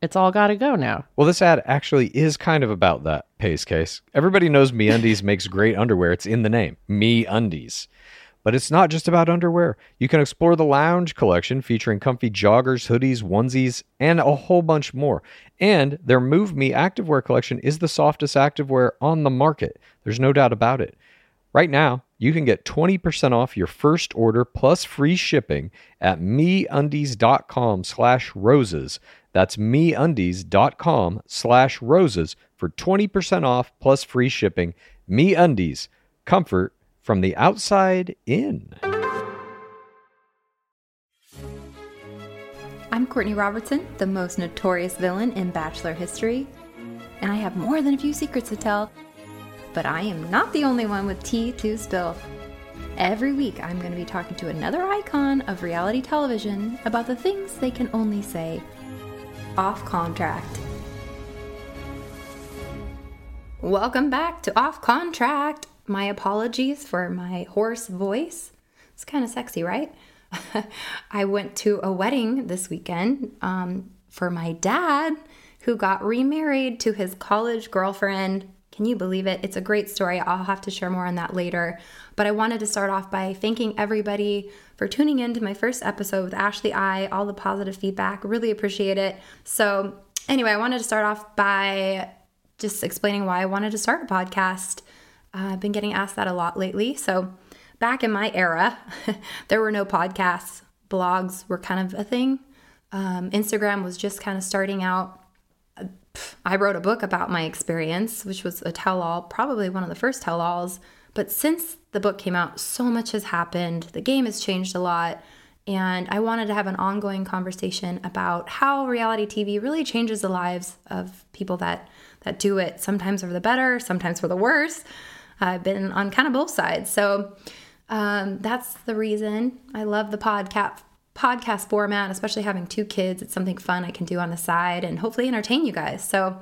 It's all got to go now. Well, this ad actually is kind of about that pace case. Everybody knows Me Undies makes great underwear. It's in the name, Me Undies. But it's not just about underwear. You can explore the lounge collection featuring comfy joggers, hoodies, onesies, and a whole bunch more. And their Move Me activewear collection is the softest activewear on the market. There's no doubt about it. Right now, you can get 20% off your first order plus free shipping at meundies.com slash roses. That's meundies.com slash roses for 20% off plus free shipping. MeUndies, comfort from the outside in. I'm Courtney Robertson, the most notorious villain in Bachelor history, and I have more than a few secrets to tell. But I am not the only one with tea to spill. Every week, I'm going to be talking to another icon of reality television about the things they can only say off contract. Welcome back to Off Contract. My apologies for my hoarse voice. It's kind of sexy, right? I went to a wedding this weekend um, for my dad, who got remarried to his college girlfriend. Can you believe it? It's a great story. I'll have to share more on that later. But I wanted to start off by thanking everybody for tuning in to my first episode with Ashley I, all the positive feedback. Really appreciate it. So, anyway, I wanted to start off by just explaining why I wanted to start a podcast. Uh, I've been getting asked that a lot lately. So, back in my era, there were no podcasts, blogs were kind of a thing. Um, Instagram was just kind of starting out. I wrote a book about my experience, which was a tell all, probably one of the first tell alls. But since the book came out, so much has happened. The game has changed a lot. And I wanted to have an ongoing conversation about how reality TV really changes the lives of people that, that do it, sometimes for the better, sometimes for the worse. I've been on kind of both sides. So um, that's the reason I love the podcast podcast format, especially having two kids. It's something fun I can do on the side and hopefully entertain you guys. So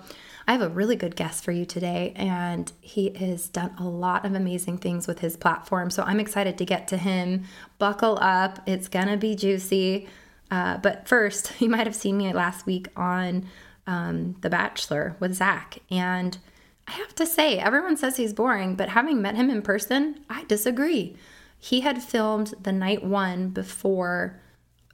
I have a really good guest for you today, and he has done a lot of amazing things with his platform. So I'm excited to get to him. Buckle up, it's gonna be juicy. Uh, but first, you might have seen me last week on um, The Bachelor with Zach, and I have to say, everyone says he's boring, but having met him in person, I disagree. He had filmed the night one before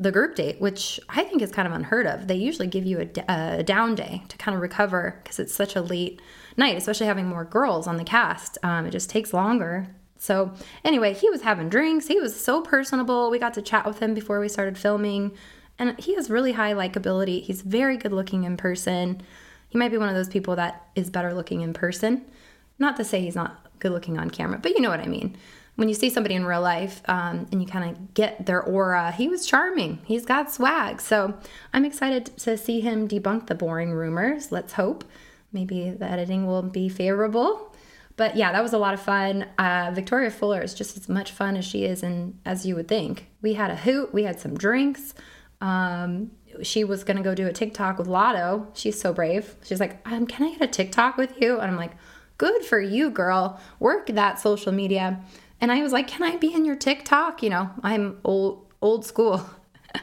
the group date, which I think is kind of unheard of. They usually give you a, a down day to kind of recover because it's such a late night, especially having more girls on the cast. Um, it just takes longer. So, anyway, he was having drinks. He was so personable. We got to chat with him before we started filming, and he has really high likability. He's very good looking in person. He might be one of those people that is better looking in person. Not to say he's not good looking on camera, but you know what I mean. When you see somebody in real life um, and you kind of get their aura, he was charming. He's got swag. So I'm excited to see him debunk the boring rumors. Let's hope. Maybe the editing will be favorable. But yeah, that was a lot of fun. Uh, Victoria Fuller is just as much fun as she is, and as you would think. We had a hoot, we had some drinks. Um, she was gonna go do a TikTok with Latto. She's so brave. She's like, um, "Can I get a TikTok with you?" And I'm like, "Good for you, girl. Work that social media." And I was like, "Can I be in your TikTok?" You know, I'm old old school.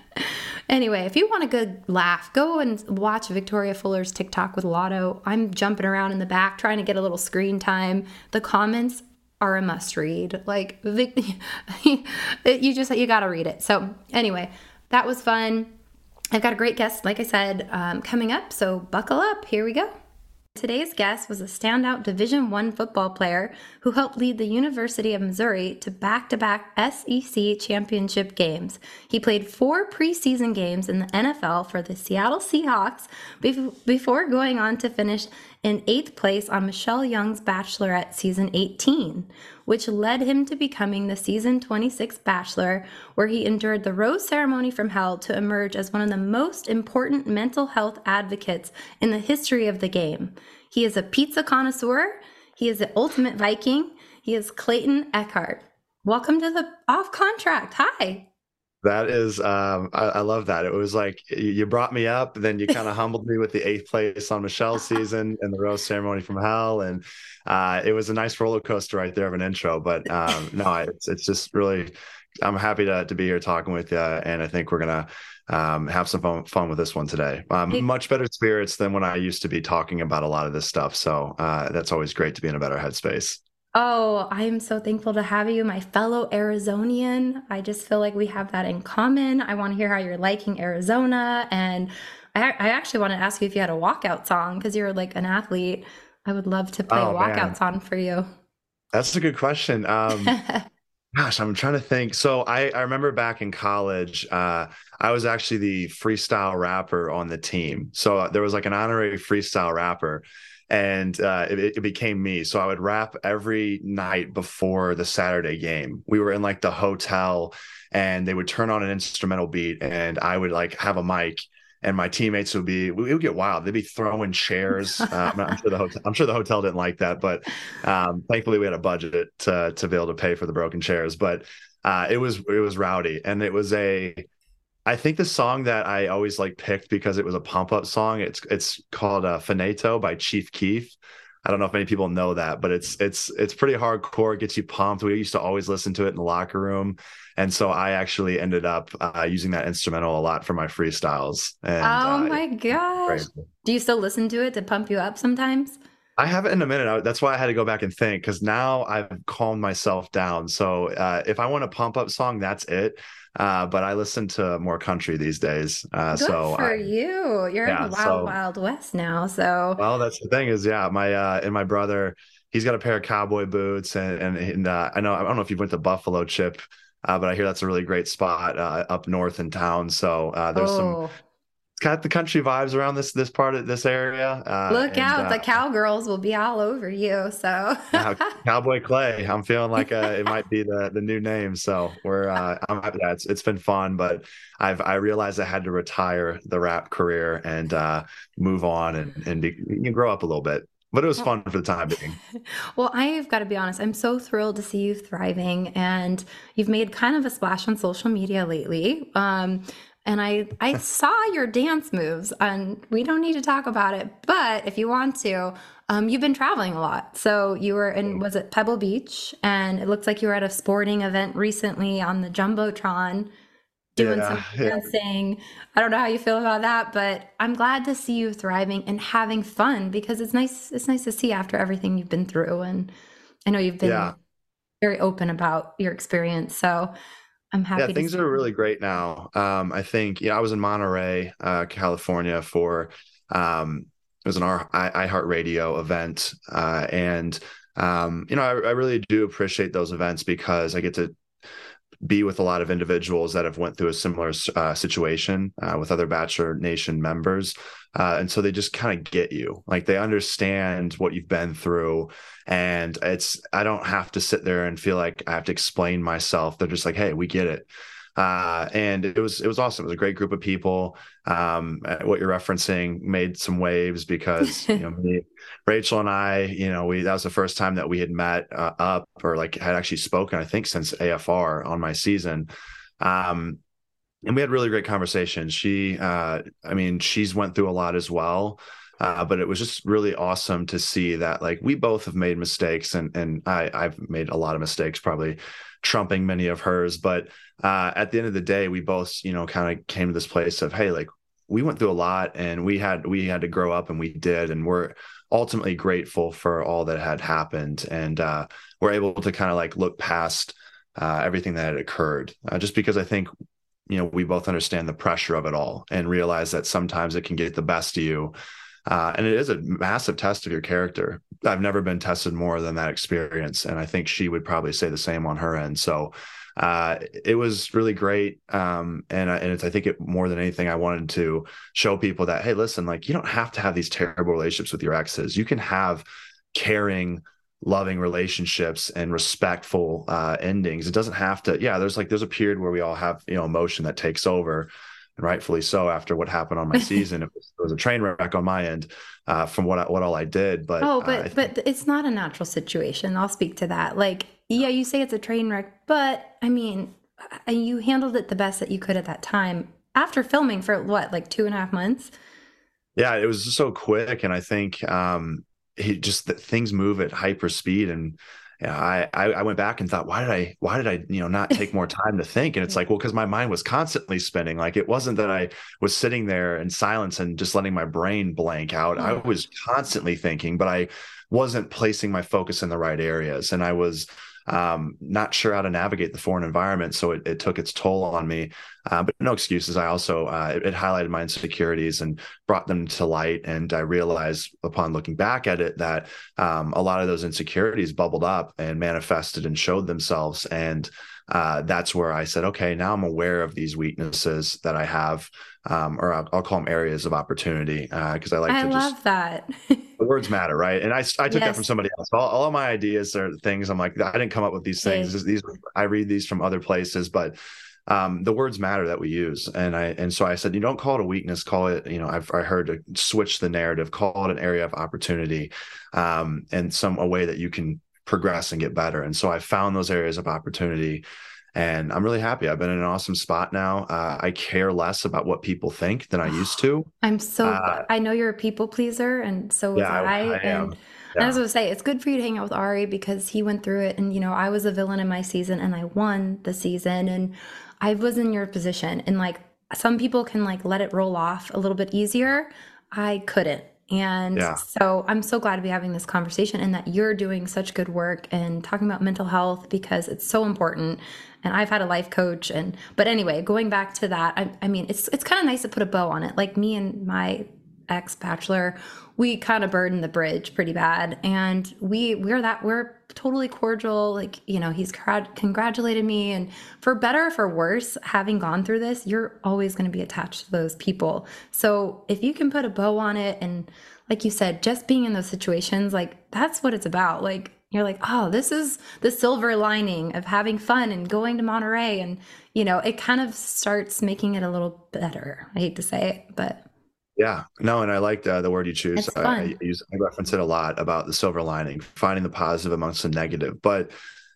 anyway, if you want a good laugh, go and watch Victoria Fuller's TikTok with Latto. I'm jumping around in the back trying to get a little screen time. The comments are a must read. Like you just you got to read it. So, anyway, that was fun. I've got a great guest, like I said, um, coming up, so buckle up. Here we go. Today's guest was a standout Division One football player who helped lead the University of Missouri to back-to-back SEC championship games. He played four preseason games in the NFL for the Seattle Seahawks before going on to finish in eighth place on Michelle Young's Bachelorette season 18, which led him to becoming the season 26 Bachelor, where he endured the rose ceremony from hell to emerge as one of the most important mental health advocates in the history of the game. He is a pizza connoisseur, he is the ultimate Viking, he is Clayton Echard. Welcome to the off contract. Hi. That is, um, I, I, love that. It was like you brought me up, then you kind of humbled me with the eighth place on Michelle's season and the rose ceremony from hell, and uh, it was a nice roller coaster right there of an intro. But um, no, it's it's just really, I'm happy to to be here talking with you, and I think we're gonna um, have some fun, fun with this one today. Um. Much better spirits than when I used to be talking about a lot of this stuff. So uh, that's always great to be in a better headspace. Oh, I am so thankful to have you, my fellow Arizonian. I just feel like we have that in common. I want to hear how you're liking Arizona. And I, I actually want to ask you if you had a walkout song because you're like an athlete. I would love to play oh, a walkout man. song for you. That's a good question. Um, gosh, I'm trying to think. So I, I remember back in college, uh, I was actually the freestyle rapper on the team. So uh, there was like an honorary freestyle rapper and uh, it, it, became me. So I would rap every night before the Saturday game. We were in like the hotel, and they would turn on an instrumental beat, and I would like have a mic. And my teammates would be, we would get wild. They'd be throwing chairs. Uh, I'm, sure the hotel, I'm sure the hotel didn't like that, but um, thankfully we had a budget to to be able to pay for the broken chairs. But uh, it was it was rowdy, and it was a I think the song that I always like picked because it was a pump up song. It's it's called uh, "Finito" by Chief Keef. I don't know if many people know that, but it's it's it's pretty hardcore. It gets you pumped. We used to always listen to it in the locker room, and so I actually ended up uh, using that instrumental a lot for my freestyles. And, oh uh, my gosh! Do you still listen to it to pump you up sometimes? I haven't in a minute. I, that's why I had to go back and think because now I've calmed myself down. So uh, if I want a pump up song, that's it. Uh, but I listen to more country these days. Uh, Good so for I, you, you're yeah, in the wild, so, wild west now. So well, that's the thing is, yeah, my uh, and my brother he's got a pair of cowboy boots, and and, and uh, I know I don't know if you went to Buffalo, Chip, uh, but I hear that's a really great spot uh, up north in town. So uh, there's oh. some got the country vibes around this this part of this area. Uh, Look and, out, uh, the cowgirls will be all over you. So Cowboy Clay, I'm feeling like uh, it might be the the new name. So we're uh, I'm yeah, it's it's been fun, but I've I realized I had to retire the rap career and uh, move on and and be, you grow up a little bit. But it was fun for the time being. well, I've got to be honest. I'm so thrilled to see you thriving, and you've made kind of a splash on social media lately. Um, and I I saw your dance moves, and we don't need to talk about it. But if you want to, um, you've been traveling a lot. So you were in was it Pebble Beach, and it looks like you were at a sporting event recently on the jumbotron, doing yeah, some dancing. Yeah. I don't know how you feel about that, but I'm glad to see you thriving and having fun because it's nice. It's nice to see after everything you've been through, and I know you've been. Yeah. Very open about your experience. So I'm happy. Yeah, things are really great now. Um, I think, yeah, I was in Monterey, uh, California for, um, it was an I, iHeartRadio event. Uh, and, um, you know, I, I really do appreciate those events because I get to be with a lot of individuals that have went through a similar uh, situation uh, with other Bachelor Nation members, uh, and so they just kind of get you, like they understand what you've been through, and it's I don't have to sit there and feel like I have to explain myself. They're just like, hey, we get it. Uh, and it was it was awesome. It was a great group of people. Um, uh, what you're referencing made some waves because you know me, Rachel and I, you know, we that was the first time that we had met uh, up or like had actually spoken. I think since AFR on my season. Um, and we had really great conversations. She, uh, I mean, she's went through a lot as well. Uh, but it was just really awesome to see that like we both have made mistakes and and I I've made a lot of mistakes probably trumping many of hers but uh, at the end of the day we both you know kind of came to this place of hey like we went through a lot and we had we had to grow up and we did and we're ultimately grateful for all that had happened. And uh, we're able to kind of like look past uh, everything that had occurred uh, just because I think you know we both understand the pressure of it all and realize that sometimes it can get the best of you uh, and it is a massive test of your character. I've never been tested more than that experience. And I think she would probably say the same on her end. So uh, it was really great. Um, and, and it's, I think it more than anything, I wanted to show people that, hey, listen, like you don't have to have these terrible relationships with your exes. You can have caring, loving relationships and respectful uh, endings. It doesn't have to, yeah, there's like, there's a period where we all have, you know, emotion that takes over and rightfully so after what happened on my season. it, was, it was a train wreck on my end uh, from what I, what all I did. But oh, but uh, but it's not a natural situation. I'll speak to that. Like, yeah, you say it's a train wreck, but I mean, uh, you handled it the best that you could at that time after filming for what, like two and a half months. Yeah, it was so quick, and I think um, he just that things move at hyper speed and yeah, I, I went back and thought, why did I, why did I, you know, not take more time to think? And it's like, well, because my mind was constantly spinning. Like it wasn't that I was sitting there in silence and just letting my brain blank out. I was constantly thinking, but I wasn't placing my focus in the right areas. And I was um, not sure how to navigate the foreign environment. So it, it took its toll on me. Uh, but no excuses. I also, uh, it, it, highlighted my insecurities and brought them to light. And I realized upon looking back at it that um, a lot of those insecurities bubbled up and manifested and showed themselves. And uh, that's where I said, okay, now I'm aware of these weaknesses that I have, um, or I'll, I'll, call them areas of opportunity because uh, I like I to love just, that. the words matter, right? And I, I took yes. that from somebody else. All, all, of my ideas are things I'm like, I didn't come up with these things. These, these I read these from other places, but um, the words matter that we use. And I and so I said, you don't call it a weakness, call it, you know, I've I heard to switch the narrative, call it an area of opportunity, um, and some a way that you can progress and get better. And so I found those areas of opportunity and I'm really happy. I've been in an awesome spot now. Uh, I care less about what people think than I used to. I'm so. Uh, I know you're a people pleaser, and so was yeah, I. I, I and, yeah. I was to say, it's good for you to hang out with Ari because he went through it, and you know, I was a villain in my season, and I won the season, and I was in your position, and like some people can like let it roll off a little bit easier. I couldn't. And yeah. so I'm so glad to be having this conversation and that you're doing such good work and talking about mental health because it's so important. And I've had a life coach and but anyway, going back to that, I, I mean it's it's kind of nice to put a bow on it. Like me and my ex bachelor, we kind of burned the bridge pretty bad. And we we're that we're totally cordial. Like, you know, he's congratulated me. And for better or for worse, having gone through this, you're always going to be attached to those people. So if you can put a bow on it and like you said, just being in those situations, like that's what it's about. Like you're like, oh, this is the silver lining of having fun and going to Monterey. And, you know, it kind of starts making it a little better. I hate to say it, but. Yeah, no, and I like uh, the word you choose. I, I, use, I reference it a lot about the silver lining, finding the positive amongst the negative. But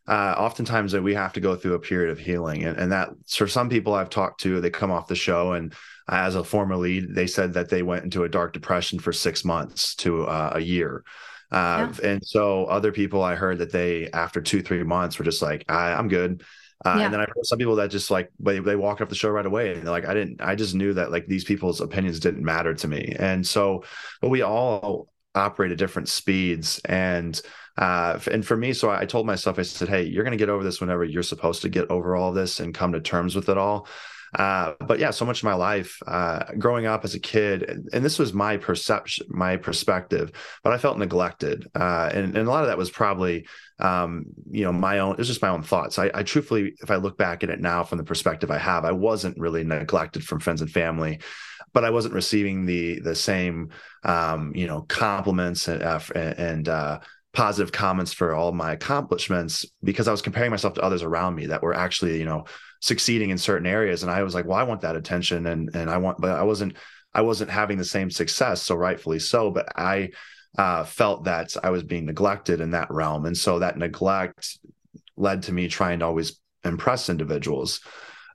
uh, oftentimes we have to go through a period of healing, and, and that for some people I've talked to, they come off the show, and as a former lead, they said that they went into a dark depression for six months to uh, a year. Uh, yeah. And so other people I heard that they, after two, three months, were just like, I, am good. Uh, yeah. And then I heard some people that just like they, they walk off the show right away and they're like, I didn't, I just knew that like these people's opinions didn't matter to me. And so, but we all operate at different speeds. And, uh, and for me, so I told myself, I said, Hey, you're going to get over this whenever you're supposed to get over all this and come to terms with it all. Uh, but yeah, so much of my life uh, growing up as a kid, and this was my perception, my perspective, but I felt neglected, uh, and, and a lot of that was probably, um, you know, my own. It was just my own thoughts. I, I truthfully, if I look back at it now from the perspective I have, I wasn't really neglected from friends and family but I wasn't receiving the the same um, you know compliments and uh, and uh, positive comments for all my accomplishments because I was comparing myself to others around me that were actually you know succeeding in certain areas. And i was like well i want that attention and and i want but i wasn't i wasn't having the same success so rightfully so. But i uh, felt that i was being neglected in that realm. And so that neglect led to me trying to always impress individuals.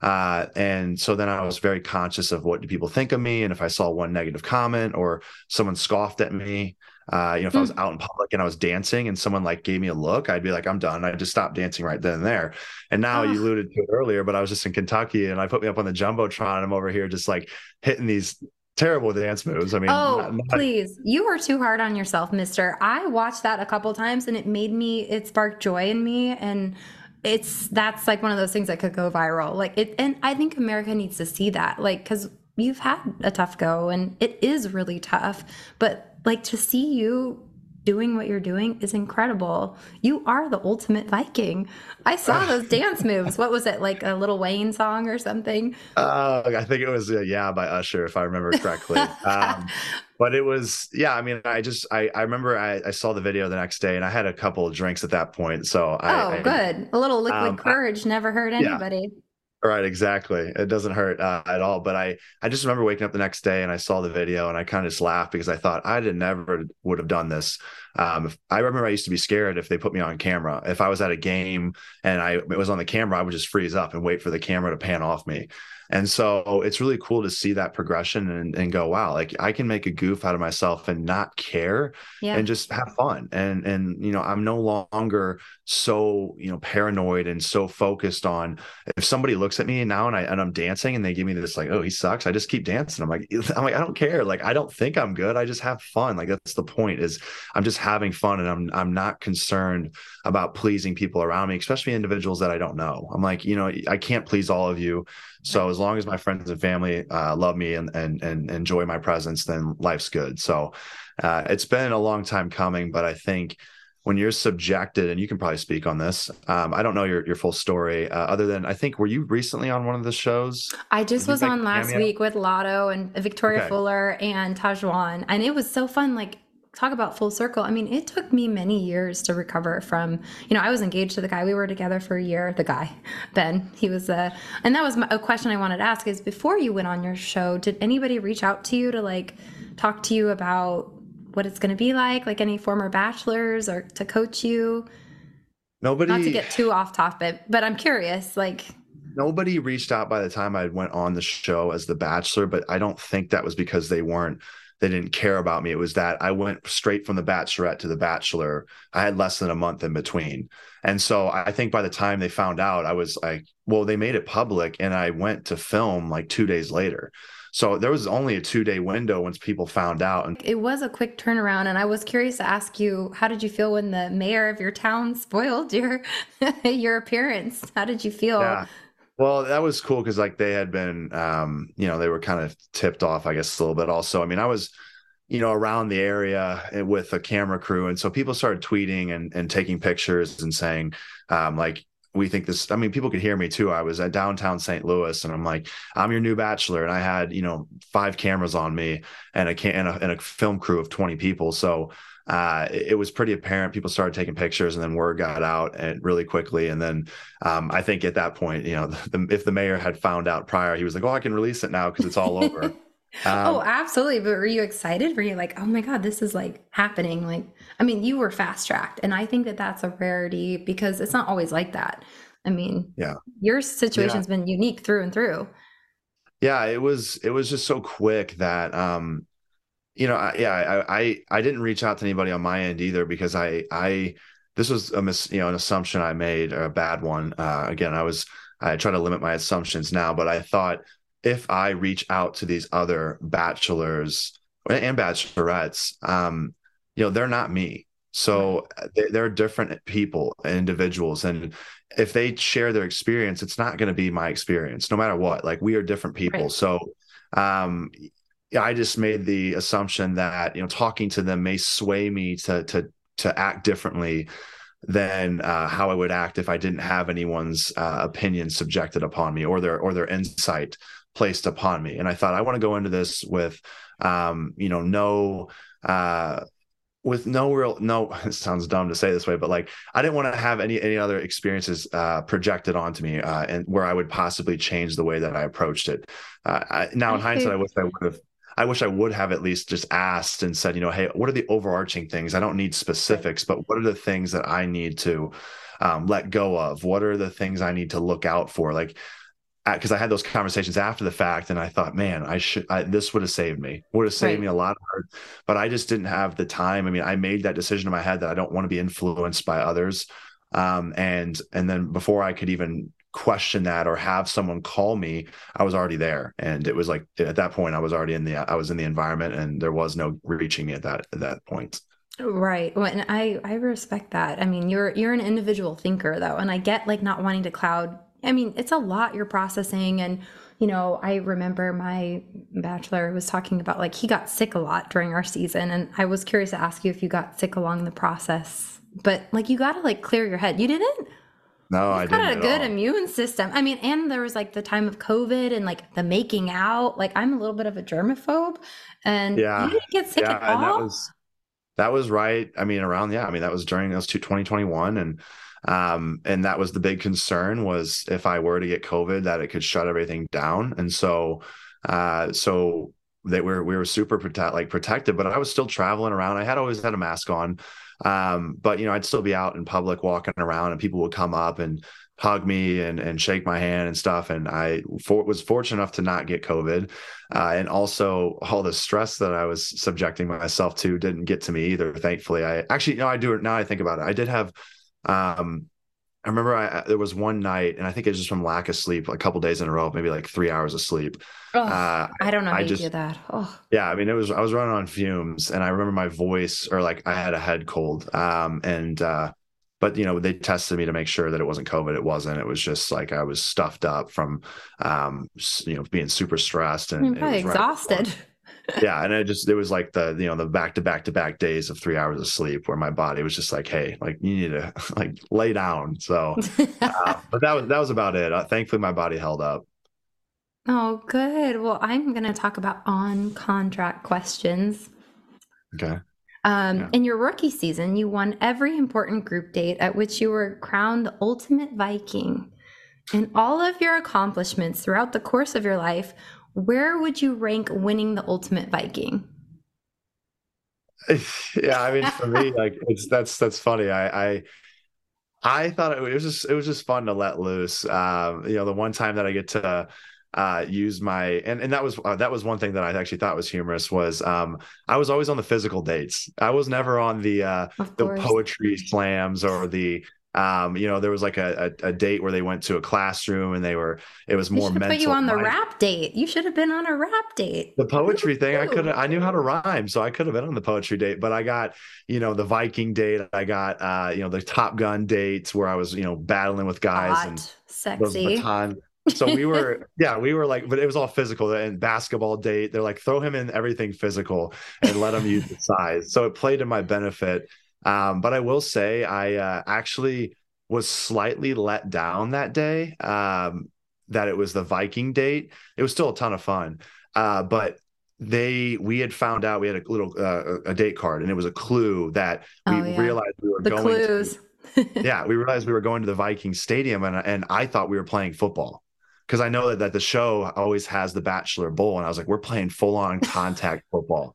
Uh, and so then I was very conscious of what do people think of me, and if I saw one negative comment or someone scoffed at me, uh, you know, if mm. I was hmm. out in public and I was dancing and someone like gave me a look, I'd be like, I'm done. I just stopped dancing right then and there. And now oh. you alluded to it earlier, but I was just in Kentucky and I put me up on the jumbotron. And I'm over here just like hitting these terrible dance moves. I mean, oh, not, not... please, you are too hard on yourself, Mister. I watched that a couple times and it made me, it sparked joy in me, and it's that's like one of those things that could go viral. Like it, and I think America needs to see that, like, because you've had a tough go and it is really tough, but like to see you doing what you're doing is incredible. You are the ultimate Viking. I saw those dance moves. What was it like a Lil Wayne song or something? Uh, I think it was uh, yeah by Usher if I remember correctly. um, but it was yeah. I mean, I just I I remember I, I saw the video the next day and I had a couple of drinks at that point. So oh, I, good. A little liquid um, courage never hurt anybody. Yeah. Right, exactly. It doesn't hurt uh, at all. But I, I just remember waking up the next day and I saw the video and I kind of just laughed because I thought I did never would have done this. Um, if, I remember I used to be scared if they put me on camera. If I was at a game and I it was on the camera, I would just freeze up and wait for the camera to pan off me. And so it's really cool to see that progression and, and go, wow, like I can make a goof out of myself and not care yeah. and just have fun. And, and, you know, I'm no longer so, you know, paranoid and so focused on if somebody looks at me now and I, and I'm dancing and they give me this like, oh, he sucks. I just keep dancing. I'm like, I'm like, I don't care. Like, I don't think I'm good. I just have fun. Like that's the point is I'm just having fun and I'm, I'm not concerned about pleasing people around me, especially individuals that I don't know. I'm like, you know, I can't please all of you. So as long as my friends and family uh, love me and, and and enjoy my presence, then life's good. So uh, it's been a long time coming, but I think when you're subjected, and you can probably speak on this. Um, I don't know your your full story, uh, other than I think were you recently on one of the shows? I just was on last week with Latto and Victoria okay. Fuller and Tahzjuan, and it was so fun. Like talk about full circle. I mean, it took me many years to recover from, you know, I was engaged to the guy. We were together for a year. The guy, Ben, he was, uh, and that was a question I wanted to ask is before you went on your show, did anybody reach out to you to like talk to you about what it's going to be like, like any former bachelors or to coach you? Nobody, not to get too off topic, but I'm curious, like, nobody reached out by the time I went on the show as the bachelor, but I don't think that was because they weren't they didn't care about me. It was that I went straight from the bachelorette to the bachelor. I had less than a month in between. And so I think by the time they found out, I was like, well, they made it public and I went to film like two days later. So there was only a two day window once people found out. And it was a quick turnaround. And I was curious to ask you, how did you feel when the mayor of your town spoiled your your appearance? How did you feel? Yeah. Well, that was cool because like they had been, um, you know, they were kind of tipped off, I guess, a little bit. Also, I mean, I was, you know, around the area eh, with a camera crew. And so people started tweeting and, and taking pictures and saying, um, like, we think this, I mean, people could hear me too. I was at downtown St. Louis and I'm like, I'm your new bachelor. And I had, you know, five cameras on me and a can and a, and a film crew of 20 people. So uh, it, was pretty apparent. People started taking pictures, and then word got out and really quickly. And then um, I think at that point, you know, the, if the mayor had found out prior, he was like, "Oh, I can release it now because it's all over." Um, oh, absolutely. But were you excited? Were you like, oh my God, this is like happening? Like, I mean, you were fast tracked. And I think that that's a rarity because it's not always like that. I mean, yeah, your situation's yeah. been unique through and through. Yeah, it was, it was just so quick that, um, you know, I, yeah, I, I, I didn't reach out to anybody on my end either because I, I, this was a mis, you know, an assumption I made, a bad one. Uh, again, I was, I try to limit my assumptions now, but I thought if I reach out to these other bachelors and bachelorettes, um, you know, they're not me. So they're different people, individuals, and if they share their experience, it's not going to be my experience, no matter what. Like we are different people. Right. So, um, I just made the assumption that you know talking to them may sway me to to to act differently than uh, how I would act if I didn't have anyone's uh, opinion subjected upon me or their or their insight placed upon me. And I thought I want to go into this with um, you know no uh, with no real no it sounds dumb to say this way but like i didn't want to have any any other experiences uh projected onto me uh and where i would possibly change the way that i approached it uh I, now in hindsight i wish i would have I wish I would have at least just asked and said, you know, hey, what are the overarching things? I don't need specifics, but what are the things that I need to um, let go of? What are the things I need to look out for? Like, because I had those conversations after the fact, and I thought, man, I should. I, this would have saved me. Would have saved right. me a lot of hurt, but I just didn't have the time. I mean, I made that decision in my head that I don't want to be influenced by others, um, and and then before I could even question that or have someone call me i was already there. And it was like at that point i was already in the i was in the environment and there was no reaching me at that at that point. Right. Well, and i i respect that. I mean you're you're an individual thinker though and i get like not wanting to cloud. I mean it's a lot you're processing. And you know i remember my bachelor was talking about like he got sick a lot during our season. And i was curious to ask you if you got sick along the process. But like you got to like clear your head. You didn't no, He's I got didn't. a good all. immune system. I mean, and there was like the time of COVID and like the making out. Like I'm a little bit of a germaphobe, and yeah, you didn't get sick yeah, at all. That was that was right. I mean, around yeah. I mean, that was during those two 2021, and um, and that was the big concern was if I were to get COVID, that it could shut everything down. And so, uh, so they were we were super protect like protected, but I was still traveling around. I had always had a mask on. Um, but you know, I'd still be out in public walking around and people would come up and hug me and and shake my hand and stuff. And I for, was fortunate enough to not get COVID. Uh, and also all the stress that I was subjecting myself to didn't get to me either. Thankfully, I actually, know, I do it now. I think about it. I did have, um, I remember I, there was one night, and I think it's just from lack of sleep, a couple days in a row, maybe like three hours of sleep. Oh, uh, I don't know how I you just, do that. Oh. Yeah, I mean, it was I was running on fumes, and I remember my voice, or like I had a head cold, um, and uh, but you know they tested me to make sure that it wasn't COVID. It wasn't. It was just like I was stuffed up from, um, you know, being super stressed and, and exhausted. Right yeah and it just it was like the you know the back to back to back days of three hours of sleep where my body was just like hey like you need to like lay down. So uh, but that was that was about it. Uh, thankfully my body held up. Oh good. Well i'm going to talk about on contract questions. Okay. Um, yeah. In your rookie season, you won every important group date at which you were crowned the ultimate Viking. In all of your accomplishments throughout the course of your life, where would you rank winning the ultimate Viking? yeah, I mean, for me, like it's that's that's funny. I I I thought it was just it was just fun to let loose. Um, you know, the one time that I get to uh use my and and that was uh, that was one thing that I actually thought was humorous was um I was always on the physical dates. I was never on the uh the poetry slams or the um, you know, there was like a, a, a, date where they went to a classroom and they were, it was more mental. Put you on the rap date. You should have been on a rap date. The poetry thing, I could I knew how to rhyme, so I could have been on the poetry date. But I got, you know, the Viking date. I got, uh, you know, the Top Gun dates where I was, you know, battling with guys Hot, and sexy. Baton, So we were, yeah, we were like, but it was all physical and basketball date. They're like, throw him in everything physical and let him use the size. So it played to my benefit. Um, but I will say, I uh, actually was slightly let down that day. Um, that it was the Viking date. It was still a ton of fun. Uh, but they we had found out we had a little uh, a date card and it was a clue that we oh, yeah. realized we were the going clues. to yeah we realized we were going to the viking stadium and, and i thought we were playing football because i know that, that the show always has the bachelor bowl and i was like we're playing full-on contact football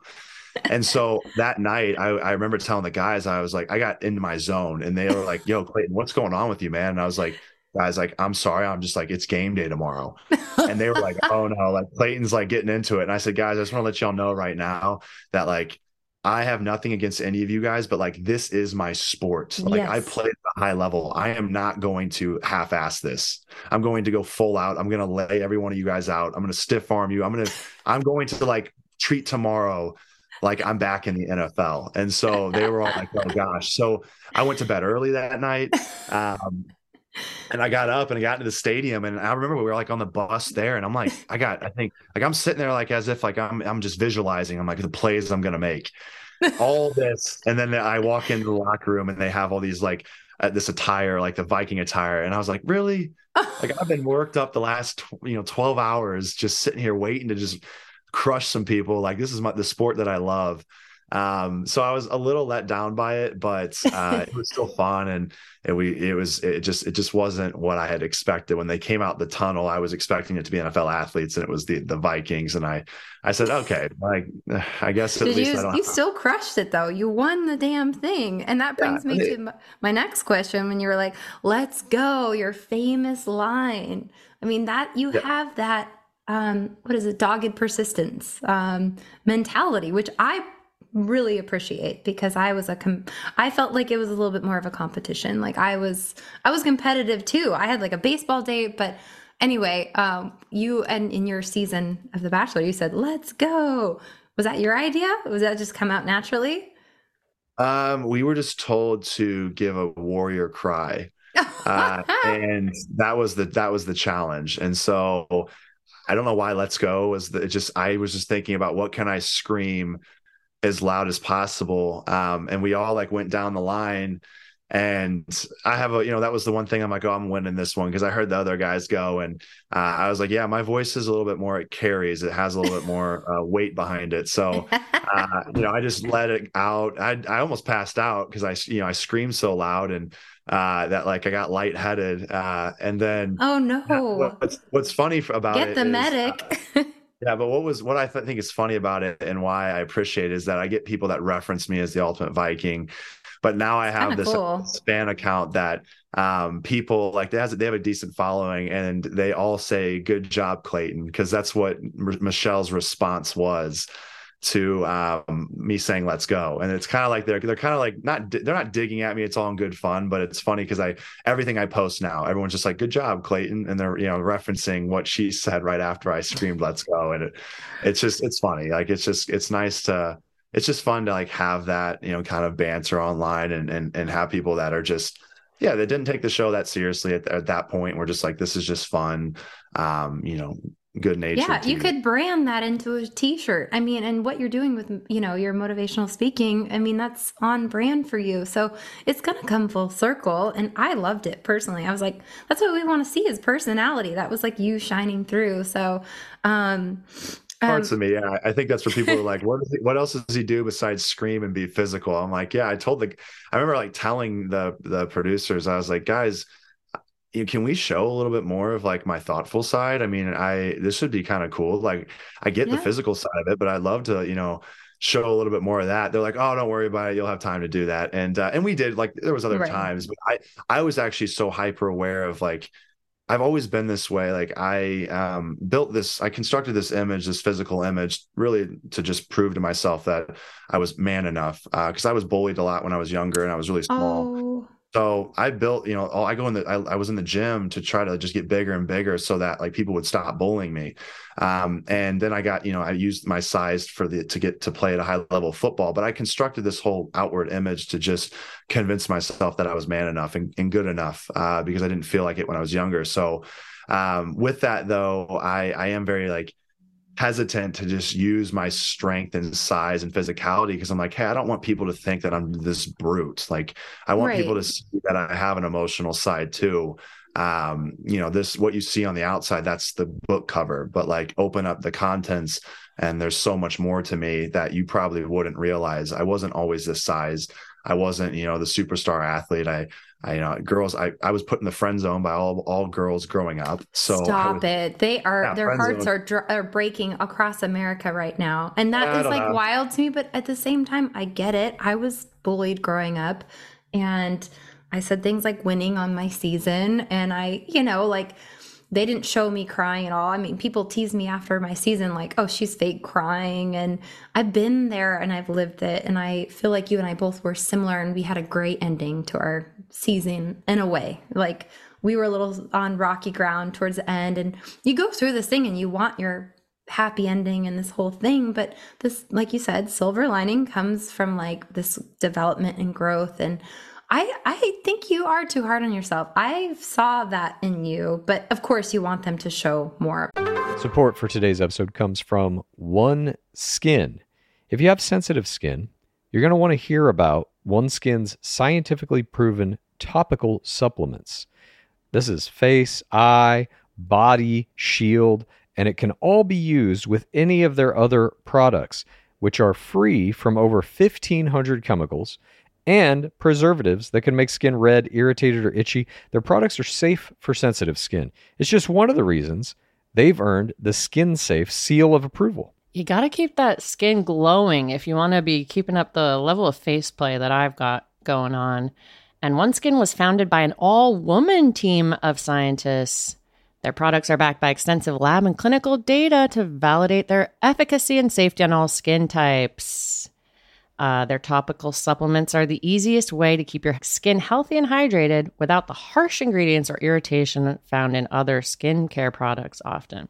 and so that night I, I remember telling the guys i was like i got into my zone and they were like yo clayton what's going on with you man? And i was like guys like i'm sorry. I'm just like it's game day tomorrow. And they were like oh no like clayton's like getting into it. And i said guys i just want to let y'all know right now that like i have nothing against any of you guys but like this is my sport. Like yes. i play at a high level. I am not going to half-ass this. I'm going to go full out. I'm going to lay every one of you guys out. I'm going to stiff arm you. I'm going to i'm going to like treat tomorrow like I'm back in the NFL. And so they were all like, oh gosh. So I went to bed early that night. Um, and I got up and I got into the stadium and I remember we were like on the bus there and I'm like, I got, I think like I'm sitting there like as if like I'm I'm just visualizing. I'm like the plays I'm gonna make. All this. And then I walk into the locker room and they have all these like uh, this attire, like the Viking attire. And I was like, really? like I've been worked up the last you know 12 hours just sitting here waiting to just crush some people. Like this is my the sport that I love. Um, so I was a little let down by it, but uh, it was still fun, and it, we it was it just it just wasn't what I had expected when they came out the tunnel. I was expecting it to be NFL athletes, and it was the the Vikings, and I I said okay, like I guess at Did least you. You still crushed it though. You won the damn thing, and that brings yeah, me it, to my next question. When you were like, "Let's go," your famous line. I mean that you yeah. have that um, what is it dogged persistence um, mentality which i really appreciate because I was a com- I felt like it was a little bit more of a competition. Like I was I was competitive too. I had like a baseball date, but anyway, um, you and in your season of The Bachelor, you said, "Let's go." Was that your idea? Was that just come out naturally? Um, we were just told to give a warrior cry, uh, and that was the that was the challenge. And so I don't know why "Let's Go" was the, just I was just thinking about what can I scream as loud as possible. Um, and we all like went down the line. And I have a, you know, that was the one thing I'm like, oh, I'm winning this one because I heard the other guys go, and uh, I was like, yeah, my voice is a little bit more. It carries. It has a little bit more uh, weight behind it. So, uh, you know, I just let it out. I I almost passed out because I, you know, I screamed so loud and uh, that like I got lightheaded. Uh, and then, oh no, what's what's funny about Get it? Get the is, medic. Uh, yeah, but what was what I th- think is funny about it and why I appreciate is that I get people that reference me as the ultimate Viking, but now I have this cool. stan account that um, people like they have they have a decent following and they all say good job Clayton because that's what R- Michelle's response was to um, me saying let's go. And it's kind of like they're they're kind of like not they're not digging at me. It's all in good fun but it's funny because i everything i post now everyone's just like good job clayton and they're you know referencing what she said right after i screamed let's go. And it it's just it's funny. Like it's just it's nice to it's just fun to like have that you know kind of banter online and and, and have people that are just yeah they didn't take the show that seriously at, at that point. We're just like this is just fun. Um you know good nature. Yeah, you could brand that into a t-shirt. I mean, and what you're doing with, you know, your motivational speaking, I mean, that's on brand for you. So it's going to come full circle. And I loved it personally. I was like, that's what we want to see is personality. That was like you shining through. So, um, parts um, of me. Yeah, I think that's where people are like, "What? He, what else does he do besides scream and be physical?" I'm like, "Yeah." I told the, I remember like telling the the producers, I was like, "Guys, can we show a little bit more of like my thoughtful side? I mean, I this would be kind of cool. Like I get yeah. the physical side of it, but I'd love to, you know, show a little bit more of that. They're like, "Oh, don't worry about it. You'll have time to do that." And uh, and we did. Like there was other right. times, but I I was actually so hyper aware of like I've always been this way. Like I um, built this, I constructed this image, this physical image, really to just prove to myself that I was man enough. Because uh, I was bullied a lot when I was younger, and I was really small. Oh So I built, you know, I go in the, I, I, was in the gym to try to just get bigger and bigger so that like people would stop bullying me. Um, and then I got, you know, I used my size for the, to get to play at a high level football, but I constructed this whole outward image to just convince myself that I was man enough and, and good enough, uh, because I didn't feel like it when I was younger. So, um, with that though, I, I am very like, hesitant to just use my strength and size and physicality because I'm like, hey, I don't want people to think that I'm this brute. Like, I want right. people to see that I have an emotional side too. Um, you know, this what you see on the outside, that's the book cover, but like open up the contents and there's so much more to me that you probably wouldn't realize. I wasn't always this size. I wasn't, you know, the superstar athlete. I I you know girls I, I was put in the friend zone by all all girls growing up. So stop was, it. They are yeah, their hearts are dr- are breaking across America right now. And that is like know. wild to me, but at the same time I get it. I was bullied growing up and I said things like winning on my season and I, you know, like they didn't show me crying at all. I mean, people tease me after my season, like, oh, she's fake crying. And I've been there and I've lived it. And I feel like you and I both were similar and we had a great ending to our season in a way. Like, we were a little on rocky ground towards the end. And you go through this thing and you want your happy ending and this whole thing. But this, like you said, silver lining comes from like this development and growth. And I, I think you are too hard on yourself. I saw that in you, but of course, you want them to show more. Support for today's episode comes from One Skin. If you have sensitive skin, you're going to want to hear about OneSkin's scientifically proven topical supplements. This is face, eye, body, shield, and it can all be used with any of their other products, which are free from over 1,500 chemicals and preservatives that can make skin red, irritated, or itchy. Their products are safe for sensitive skin. It's just one of the reasons they've earned the Skin Safe seal of approval. You got to keep that skin glowing if you want to be keeping up the level of face play that I've got going on. And OneSkin was founded by an all woman team of scientists. Their products are backed by extensive lab and clinical data to validate their efficacy and safety on all skin types. Uh, their topical supplements are the easiest way to keep your skin healthy and hydrated without the harsh ingredients or irritation found in other skincare products often.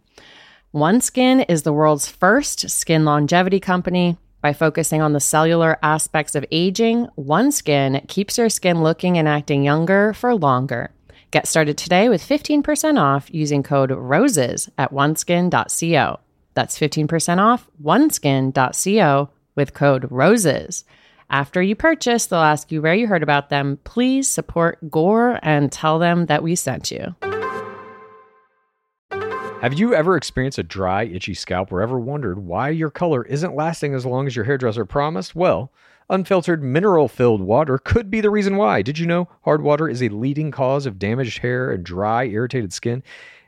OneSkin is the world's first skin longevity company. By focusing on the cellular aspects of aging, OneSkin keeps your skin looking and acting younger for longer. Get started today with 15% off using code ROSES at oneskin.co. That's 15% off oneskin.co with code ROSES. After you purchase, they'll ask you where you heard about them. Please support Gore and tell them that we sent you. Have you ever experienced a dry, itchy scalp or ever wondered why your color isn't lasting as long as your hairdresser promised? Well, unfiltered mineral filled water could be the reason why. Did you know hard water is a leading cause of damaged hair and dry, irritated skin?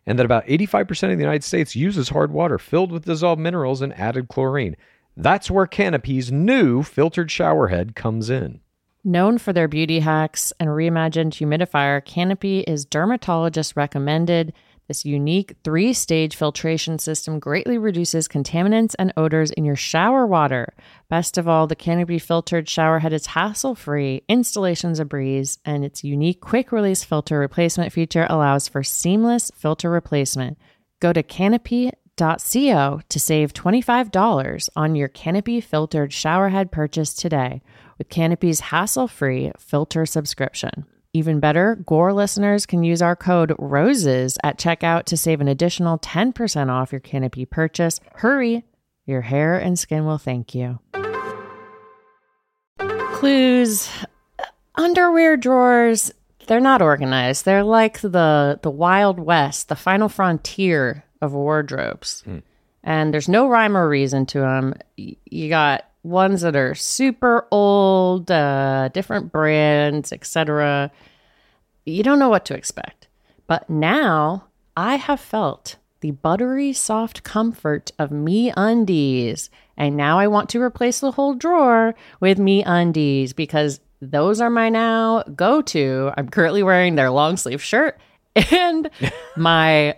And that about 85% of the United States uses hard water filled with dissolved minerals and added chlorine. That's where Canopy's new filtered shower head comes in. Known for their beauty hacks and reimagined humidifier, Canopy is dermatologist recommended. This unique three stage filtration system greatly reduces contaminants and odors in your shower water. Best of all, the Canopy filtered shower head is hassle free, installation's a breeze, and its unique quick release filter replacement feature allows for seamless filter replacement. Go to canopy Co to save $25 on your Canopy filtered showerhead purchase today with Canopy's hassle free filter subscription. Even better, Gore listeners can use our code ROSES at checkout to save an additional 10% off your Canopy purchase. Hurry, your hair and skin will thank you. Clues underwear drawers they're not organized they're like the the wild west the final frontier of wardrobes. Hmm. And there's no rhyme or reason to them. You got ones that are super old, uh, different brands, etc. You don't know what to expect. But now I have felt the buttery soft comfort of me undies. And now I want to replace the whole drawer with me undies because those are my now go to. I'm currently wearing their long sleeve shirt and my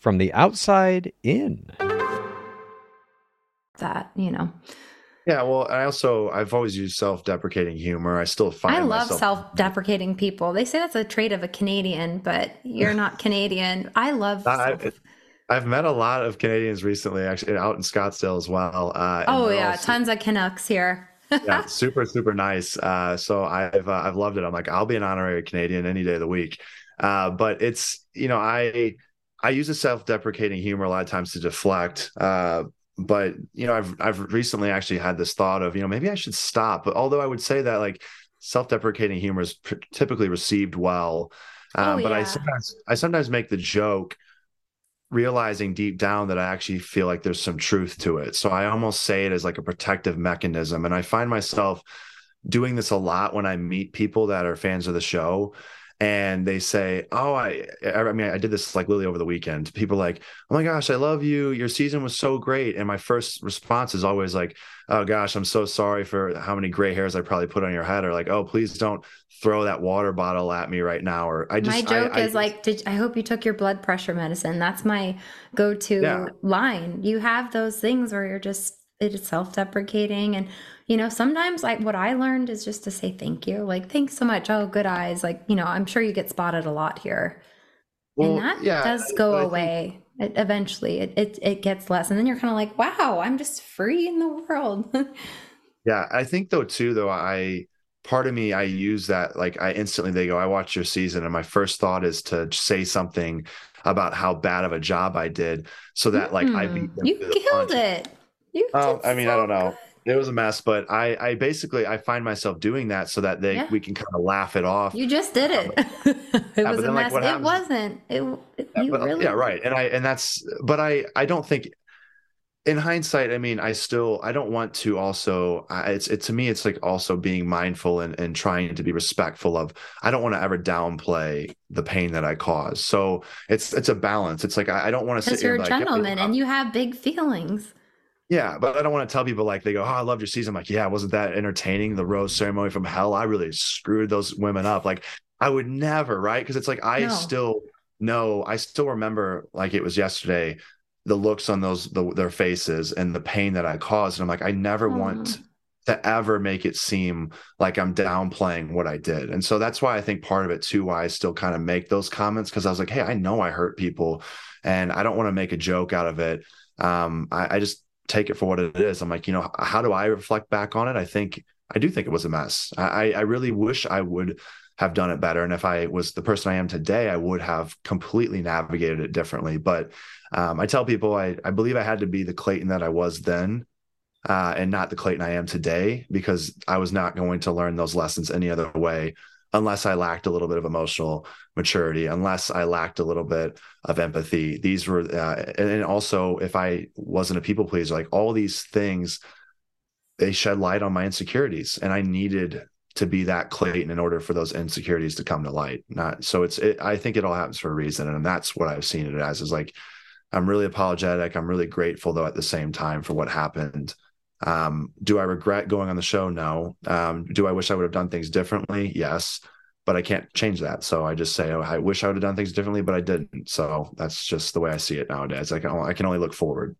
from the outside in. That, you know. Yeah, well, I also I've always used self-deprecating humor. I still find I love myself- self-deprecating people. They say that's a trait of a Canadian, but you're not Canadian. I love I, self- I've met a lot of Canadians recently, actually, out in Scottsdale as well. Uh, Oh yeah, all su- tons of Canucks here. yeah, super, super nice. Uh, so I've uh, I've loved it. I'm like, I'll be an honorary Canadian any day of the week. Uh, but it's you know, I I use a self-deprecating humor a lot of times to deflect. Uh, but you know, I've I've recently actually had this thought of you know maybe I should stop. But although I would say that like self-deprecating humor is typically received well, Oh, um, but I sometimes I sometimes make the joke realizing deep down that I actually feel like there's some truth to it. So I almost say it as like a protective mechanism. And I find myself doing this a lot when I meet people that are fans of the show and they say, "Oh, I I mean I did this like literally over the weekend. People are like, "Oh my gosh, I love you. Your season was so great." And my first response is always like, "Oh gosh, I'm so sorry for how many gray hairs I probably put on your head." Or like, "Oh, please don't throw that water bottle at me right now." Or I just my joke I, I is like, did I hope you took your blood pressure medicine? That's my go-to Yeah. line. You have those things where you're just it is self-deprecating. And you know sometimes like what i learned is just to say thank you. Like thanks so much. Oh good eyes. Like you know i'm sure you get spotted a lot here. Well, and that yeah, does go I think- away. It, eventually it, it it gets less. And then you're kind of like wow i'm just free in the world. Yeah, I think though too though I part of me I use that like I instantly they go I watch your season. And my first thought is to say something about how bad of a job I did so that like I Hmm, beat them you killed punch. it you Oh, I mean I don't know. good. It was a mess, but I I basically I find myself doing that so that they Yeah. we can kind of laugh it off. You just did it. Um, it Yeah, was a then, mess. what it wasn't. It, it Yeah, you but- really yeah right and i and that's but i i don't think in hindsight i mean i still i don't want to also I, it's it to me it's like also being mindful and and trying to be respectful of i don't want to ever downplay the pain that i cause so it's it's a balance it's like i, I don't want to sit here you're a like, yeah, gentleman and you have big feelings. Yeah, but I don't want to tell people like they go, "Oh, I loved your season." I'm like, yeah, wasn't that entertaining? The rose ceremony from hell. I really screwed those women up. Like, I would never, right? Because it's like I No. still know, I still remember like it was yesterday, the looks on those the, their faces and the pain that I caused. And I'm like, I never want to ever make it seem like I'm downplaying what I did. And so that's why I think part of it too, why I still kind of make those comments because I was like, hey, I know I hurt people, and I don't want to make a joke out of it. Um, I, I just take it for what it is. I'm like, you know, how do I reflect back on it? I think I do think it was a mess. I, I really wish I would have done it better. And if I was the person I am today, I would have completely navigated it differently. But um, I tell people I, I believe I had to be the Clayton that I was then uh, and not the Clayton I am today because I was not going to learn those lessons any other way unless I lacked a little bit of emotional maturity, unless I lacked a little bit of empathy. These were, uh, and also if I wasn't a people pleaser, like all these things, they shed light on my insecurities, and I needed to be that Clayton in order for those insecurities to come to light. Not so it's. It, I think it all happens for a reason, and that's what I've seen it as. Is like I'm really apologetic. I'm really grateful though at the same time for what happened. Um, do I regret going on the show? No. Um, do I wish I would have done things differently? Yes, but I can't change that. So I just say, oh, I wish I would have done things differently, but I didn't. So that's just the way I see it nowadays. I can I can only look forward.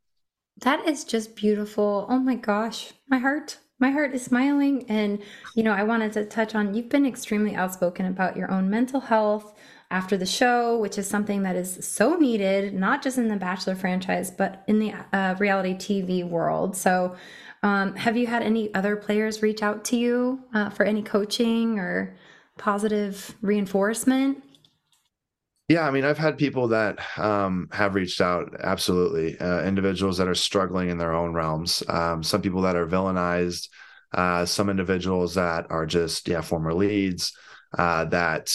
That is just beautiful. Oh my gosh. My heart. My heart is smiling. And, you know, I wanted to touch on you've been extremely outspoken about your own mental health after the show, which is something that is so needed, not just in the Bachelor franchise, but in the uh, reality TV world. So, um, have you had any other players reach out to you uh, for any coaching or positive reinforcement? Yeah, I mean, I've had people that um, have reached out, absolutely. Uh, individuals that are struggling in their own realms. Um, some people that are villainized. Uh, some individuals that are just yeah former leads uh, that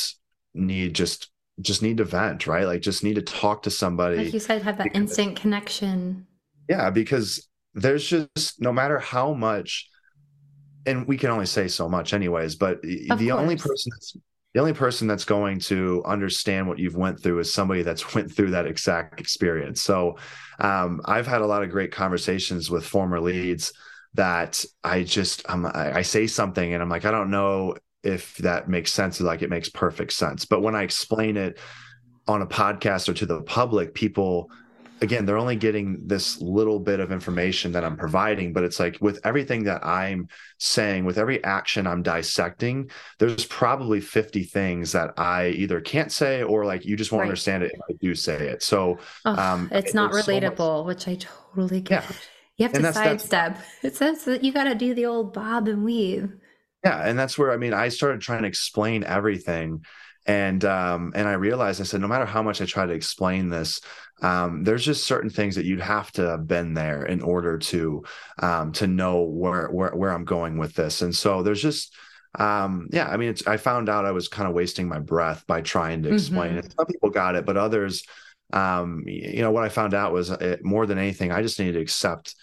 need just just need to vent, right? Like just need to talk to somebody. Like you said, have that because- instant connection. Yeah, because there's just no matter how much, and we can only say so much, anyways. But Of the only person that's the only person that's going to understand what you've went through is somebody that's went through that exact experience. So, um, I've had a lot of great conversations with former leads that I just I'm, I I say something and I'm like I don't know if that makes sense. Like it makes perfect sense, but when I explain it on a podcast or to the public, people again they're only getting this little bit of information that i'm providing but it's like with everything that i'm saying with every action i'm dissecting there's probably 50 things that i either can't say or like you just won't Right. understand it if i do say it so Oh, Um, it's not there's so much- relatable, which I totally get. Yeah. You have to that's- that's- sidestep. It says that you got to do the old bob and weave. yeah and that's where i mean i started trying to explain everything and um and i realized i said no matter how much i try to explain this um there's just certain things that you'd have to have been there in order to um to know where where, where i'm going with this. And so there's just um yeah i mean it's i found out i was kind of wasting my breath by trying to explain Mhm. it. Some people got it but others um you know what i found out was it, more than anything i just needed to accept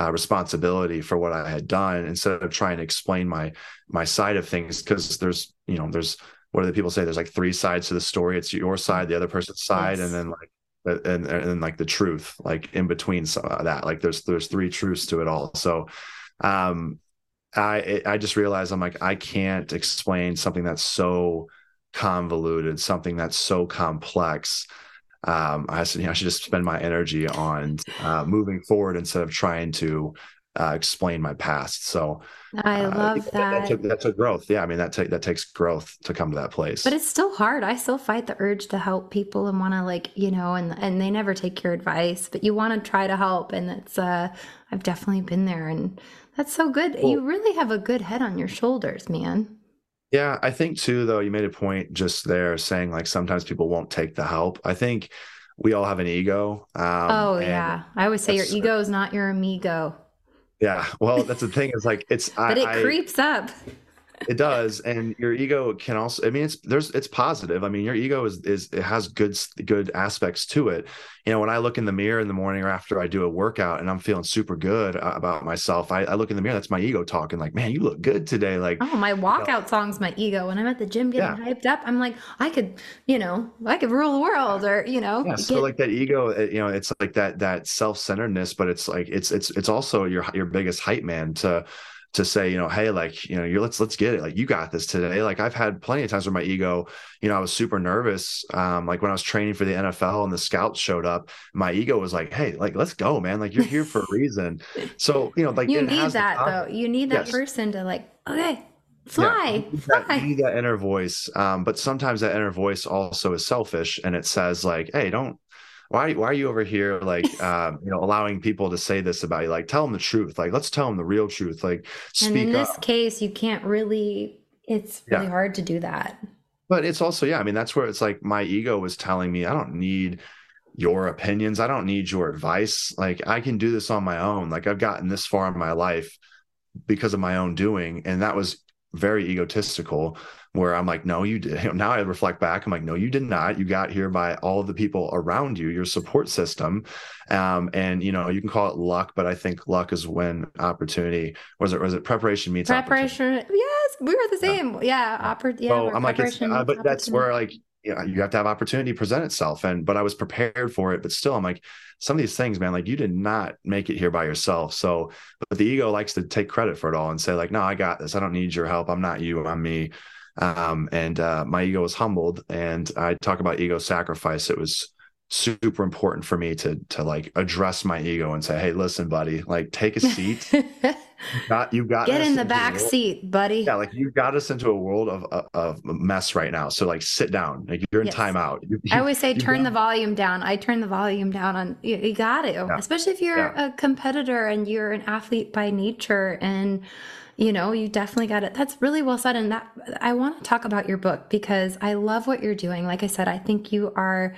uh, responsibility for what i had done instead of trying to explain my my side of things. Because there's you know there's what do the people say? There's like three sides to the story. It's your side the other person's side Yes. and then like and, and like the truth like in between some of that like there's there's three truths to it all. So um i i just realized i'm like i can't explain something that's so convoluted something that's so complex. Um i said you know i should just spend my energy on uh moving forward instead of trying to uh, explain my past so I uh, love that, that. took, that took growth yeah i mean that take that takes growth to come to that place But it's still hard. I still fight the urge to help people and want to like, you know, and and they never take your advice, but you want to try to help and it's uh I've definitely been there and that's so good. you really have a good head on your shoulders, man. Yeah, I think too, though, you made a point just there saying like sometimes people won't take the help. I think we all have an ego. Um, oh yeah. I always say your ego is not your amigo, Yeah. Well, that's the thing is like it's, I, but it I- creeps up. It does. And your ego can also, I mean, it's, there's, it's positive. I mean, your ego is, is, it has good, good aspects to it. You know, when I look in the mirror in the morning or after I do a workout and I'm feeling super good uh, about myself, I, I look in the mirror, that's my ego talking like, man, you look good today. Like, Oh, my walkout song's my ego. When I'm at the gym getting hyped up, I'm like, I could, you know, I could rule the world or, you know, yeah so get- like that ego uh, you know it's like that that self-centeredness but it's like it's it's it's also your your biggest hype man to to say you know hey like you know you're let's let's get it like you got this today like i've had plenty of times where my ego you know i was super nervous um like when i was training for the nfl and the scouts showed up my ego was like hey like let's go man like you're here for a reason so you know like you need that though. You need that Yes. person to like, okay, Yeah, fly, you need that, fly. you need that inner voice. Um, but sometimes that inner voice also is selfish and it says like, Hey, don't, why, why are you over here? Like, um, you know, allowing people to say this about you, like, tell them the truth. Like, let's tell them the real truth. Like speak and in this up. case, you can't really. It's really Yeah. hard to do that. But it's also, yeah, I mean, that's where it's like my ego was telling me, I don't need your opinions. I don't need your advice. Like, I can do this on my own. Like, I've gotten this far in my life because of my own doing. And that was very egotistical, where I'm like, no, you did. Now I reflect back. I'm like, no, you did not. You got here by all of the people around you, your support system. Um, and, you know, you can call it luck, but I think luck is when opportunity, was it, was it preparation meets? Preparation. Yes, we were the same. Yeah. Oppor- yeah so I'm like, uh, but that's where like, yeah, you have to have opportunity present itself. And, but I was prepared for it, but still I'm like, some of these things, man, like you did not make it here by yourself. So, but the ego likes to take credit for it all and say like, no, I got this. I don't need your help. I'm not you. I'm me. Um, and, uh, my ego was humbled and I talk about ego sacrifice. It was super important for me to, to like address my ego and say, Hey, listen, buddy, like take a seat. got, you got Get in the back seat, buddy. yeah, like you got us into a world of of- mess right now. So like, sit down. Like you're in Yes. timeout. You- I always say turn the volume down. I turn the volume down on you, you got to, especially if you're Yeah. a competitor and you're an athlete by nature and you know, you definitely got it. That's really well said. And that I want to talk about your book because I love what you're doing. Like I said, I think you are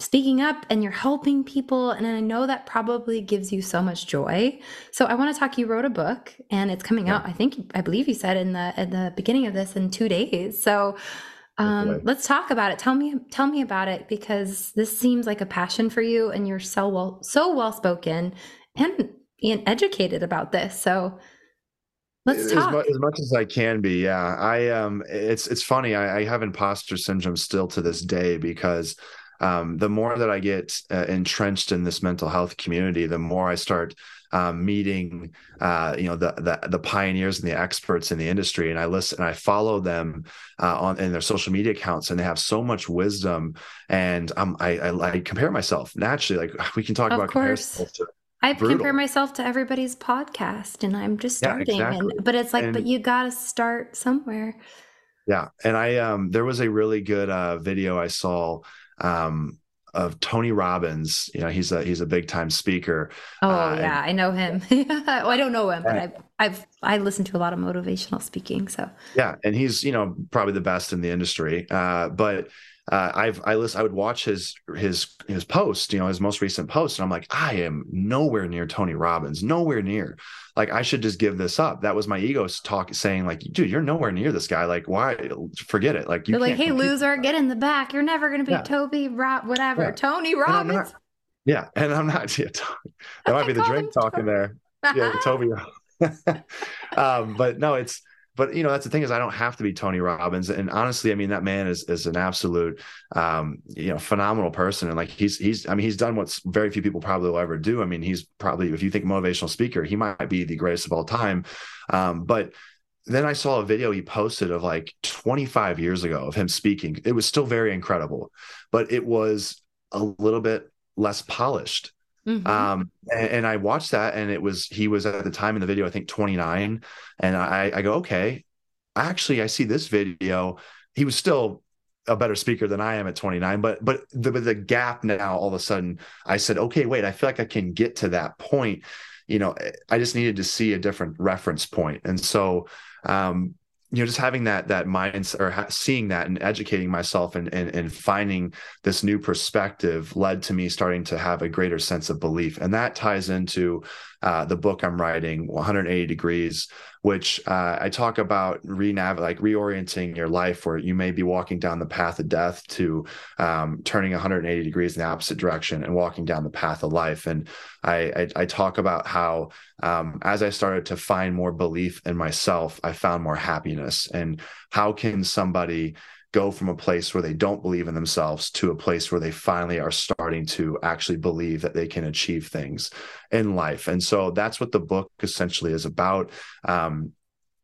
speaking up and you're helping people. And I know that probably gives you so much joy. So I want to talk. You wrote a book and it's coming yeah. out, I think, I believe you said in the at the beginning of this in two days. So um, let's talk about it. Tell me, tell me about it because this seems like a passion for you, and you're so well, so well spoken and being educated about this. So let's talk as much, as much, as I can be. Yeah, I um, it's it's funny. I, I have imposter syndrome still to this day because um, the more that I get uh, entrenched in this mental health community, the more I start um, meeting, uh, you know, the, the, the pioneers and the experts in the industry, and I listen, and I follow them uh, on in their social media accounts, and they have so much wisdom. And um, I, I, I compare myself naturally. Like we can talk of about course. I compare myself to everybody's podcast, and I'm just starting. Yeah, exactly. and, but it's like, and, but you got to start somewhere. Yeah, and I um, there was a really good uh, video I saw um, of Tony Robbins. You know, he's a he's a big time speaker. Oh uh, yeah, and, I know him. well, I don't know him, but I've I've I listened to a lot of motivational speaking. So yeah, and he's you know probably the best in the industry. Uh, but uh, I've I list I would watch his his his post, you know, his most recent post, and I'm like, I am nowhere near Tony Robbins, nowhere near. Like I should just give this up. That was my ego talk saying, like, dude, you're nowhere near this guy. Like, why? Forget it. Like you. like, hey, loser, get in the back. You're never gonna be yeah. Toby, Rob, whatever, yeah. Tony Robbins. Not, yeah, and I'm not. Yeah, that might be the drink talking there. Yeah, Toby. um, but no, it's but you know that's the thing is I don't have to be Tony Robbins, and honestly, I mean that man is is an absolute um, you know phenomenal person, and like he's he's I mean he's done what very few people probably will ever do. I mean he's probably if you think motivational speaker, he might be the greatest of all time, um, but then I saw a video he posted of like 25 years ago of him speaking. It was still very incredible, but it was a little bit less polished. Mm-hmm. Um, and, and, I watched that, and it was he was at the time in the video, I think 29, and I, I go, okay, actually, I see this video. He was still a better speaker than I am at 29, but but the, the gap now, all of a sudden, I said, okay, wait, I feel like I can get to that point. You know, I just needed to see a different reference point, and so um, you know just having that that mindset or ha- seeing that and educating myself and, and and finding this new perspective led to me starting to have a greater sense of belief. And that ties into uh, the book i'm writing 180 degrees which uh, I talk about renav like reorienting your life where you may be walking down the path of death to um, turning 180 degrees in the opposite direction and walking down the path of life. And I, I, I talk about how um, as I started to find more belief in myself, I found more happiness. And how can somebody go from a place where they don't believe in themselves to a place where they finally are starting to actually believe that they can achieve things in life. And so that's what the book essentially is about. Um,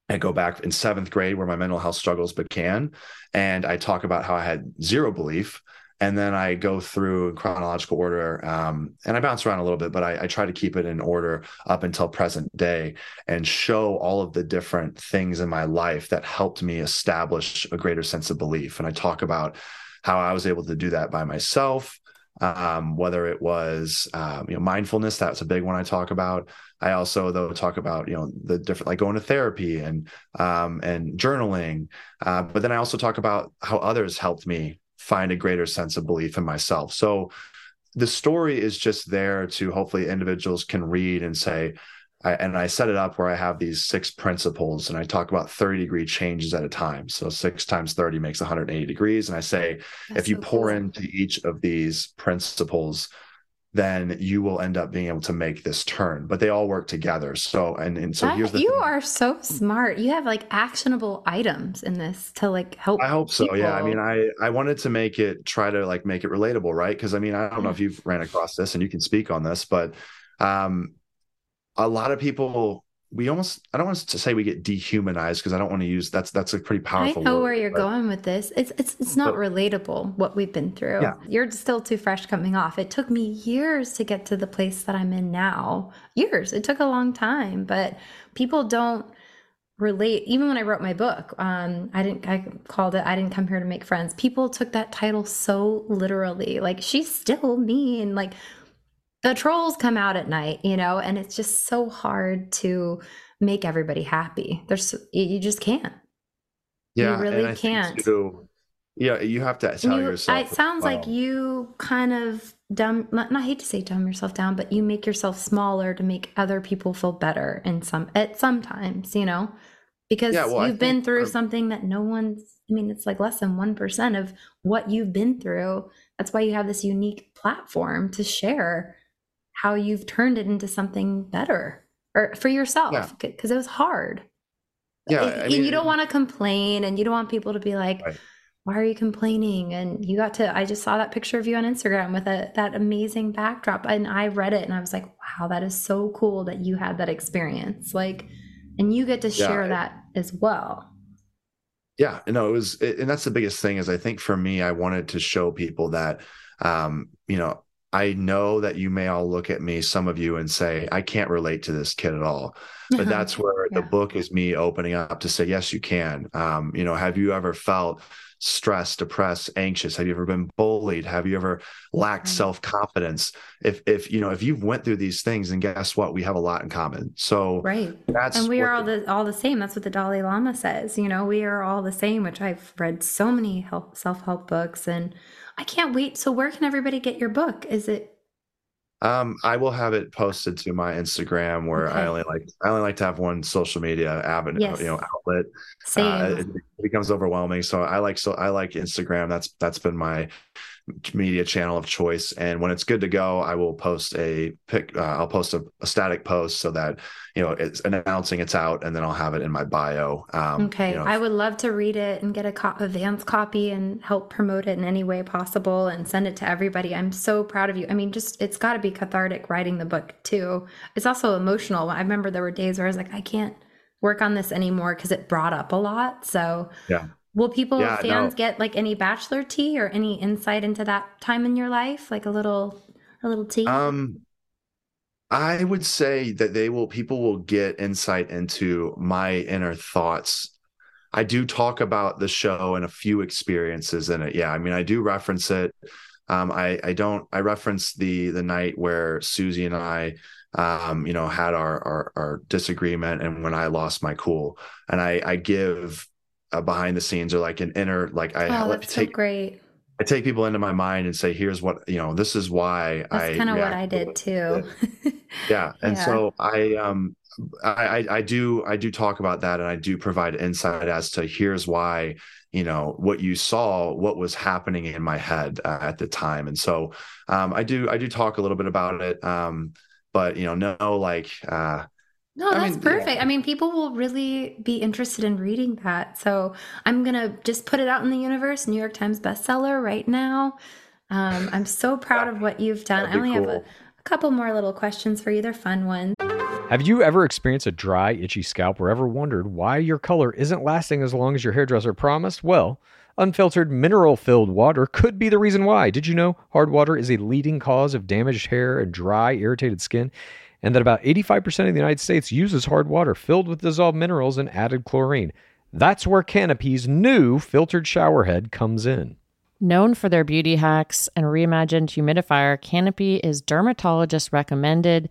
I go back in seventh grade where my mental health struggles began, and I talk about how I had zero belief and then I go through in chronological order, um, and I bounce around a little bit, but I, I, try to keep it in order up until present day and show all of the different things in my life that helped me establish a greater sense of belief. And I talk about how I was able to do that by myself, um, whether it was um, you know mindfulness. That's a big one I talk about. I also though talk about you know the different like going to therapy and um, and journaling, uh, but then I also talk about how others helped me find a greater sense of belief in myself. So the story is just there to hopefully individuals can read and say, I, and I set it up where I have these six principles and I talk about 30 degree changes at a time. So six times 30 makes 180 degrees. And I say, That's if you so pour cool. into each of these principles, then you will end up being able to make this turn. But they all work together. So and, and so that, here's the you thing. are so smart. You have like actionable items in this to like help. I hope so. People. Yeah. I mean, I I wanted to make it try to like make it relatable, right? Because I mean, I don't know if you've ran across this and you can speak on this, but um a lot of people we almost I don't want to say we get dehumanized because I don't want to use that's that's a pretty powerful. I know word, where you're but, going with this. It's it's it's not but, relatable what we've been through. Yeah. You're still too fresh coming off. It took me years to get to the place that I'm in now. Years. It took a long time, but people don't relate even when i wrote my book um i didn't i called it i didn't come here to make friends people took that title so literally like she's still me and like the trolls come out at night, you know, and it's just so hard to make everybody happy. There's you just can't. Yeah, you really and I can't. too, yeah, you have to tell You- yourself. it sounds like you kind of dumb not, not hate to say dumb yourself down, but you make yourself smaller to make other people feel better in some at sometimes, you know? Because Yeah, well, you've been through something that no one's I mean, it's like less than 1% of what you've been through. That's why you have this unique platform to share how you've turned it into something better or for yourself Yeah. because it was hard. Yeah, I and you don't want to complain and you don't want people to be like, Right. why are you complaining? And you got to, I just saw that picture of you on Instagram with a, that amazing backdrop. And I read it and I was like, wow, that is so cool that you had that experience. Like, and you get to Yeah, share it- that as well. yeah no it was it, and that's the biggest thing is i think for me i wanted to show people that um you know i know that you may all look at me some of you and say i can't relate to this kid at all but that's where the book is me opening up to say yes you can um you know have you ever felt stressed depressed anxious have you ever been bullied have you ever lacked Right. self-confidence if if you know if you've went through these things and guess what we have a lot in common so right. that's and we are all the all the same. That's what the Dalai Lama says. You know, we are all the same. Which I've read so many help self help books, and I can't wait. So, where can everybody get your book? Is it Um, I will have it posted to my Instagram where Okay. I only like I only like to have one social media avenue, Yes. you know, outlet. same? Uh, it, it becomes overwhelming, so I like so I like Instagram. That's that's been my media channel of choice. And when it's good to go, I will post a pic. Uh, I'll post a, a static post so that you know it's announcing it's out, and then I'll have it in my bio. Um, Okay, you know, I would love to read it and get a co- advance copy and help promote it in any way possible and send it to everybody. I'm so proud of you. I mean, just it's got to be cathartic writing the book too. It's also emotional. I remember there were days where I was like, I can't work on this anymore because it brought up a lot. So, Yeah. Will people Yeah, fans no. get like any bachelor tea or any insight into that time in your life, like a little a little tea? Um, I would say that they will, people will get insight into my inner thoughts. I do talk about the show and a few experiences in it. Yeah, I mean, I do reference it. Um, I I don't. I reference the the night where Susie and I, um, you know, had our our, our disagreement and when I lost my cool, and I I give behind the scenes or like an inner like I oh, that's so take great. I take people into my mind and say, here's what you know. This is why That's I kind of what I did too. yeah and Yeah. so i um I, I i do i do talk about that and i do provide insight as to here's why you know what you saw what was happening in my head uh, at the time and so um i do i do talk a little bit about it um but you know no like uh No, I that's mean, yeah. perfect. I mean, people will really be interested in reading that. So I'm going to just put it out in the universe, New York Times bestseller right now. Um, I'm so proud of what you've done. I only have a, a couple more little questions for you. They're fun ones. Have you ever experienced a dry, itchy scalp or ever wondered why your color isn't lasting as long as your hairdresser promised? Well, unfiltered mineral filled water could be the reason why. Did you know hard water is a leading cause of damaged hair and dry, irritated skin? And that about 85% of the United States uses hard water filled with dissolved minerals and added chlorine. That's where Canopy's new filtered shower head comes in. Known for their beauty hacks and reimagined humidifier, Canopy is dermatologist recommended.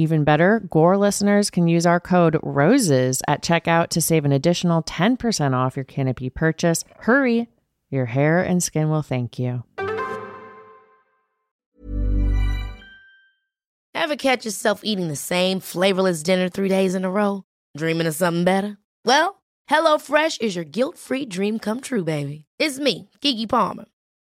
Even better, Gore listeners can use our code ROSES at checkout to save an additional 10% off your Canopy purchase. Hurry! Your hair and skin will thank you. Ever catch yourself eating the same flavorless dinner three days in a row? Dreaming of something better? Well, HelloFresh is your guilt free dream come true, baby. It's me, Keke Palmer.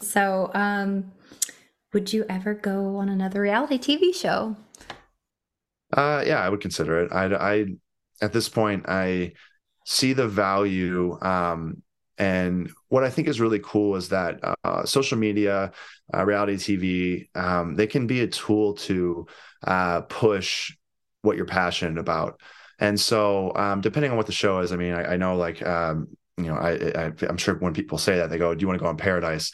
So, um, would you ever go on another reality TV show? Uh, yeah, I would consider it. I, I, at this point, I see the value. Um, and what I think is really cool is that uh, social media, uh, reality TV, um, they can be a tool to uh, push what you're passionate about. And so, um, depending on what the show is, I mean, I, I know like, um, you know, I, I, am sure when people say that, they go, "Do you want to go on Paradise?"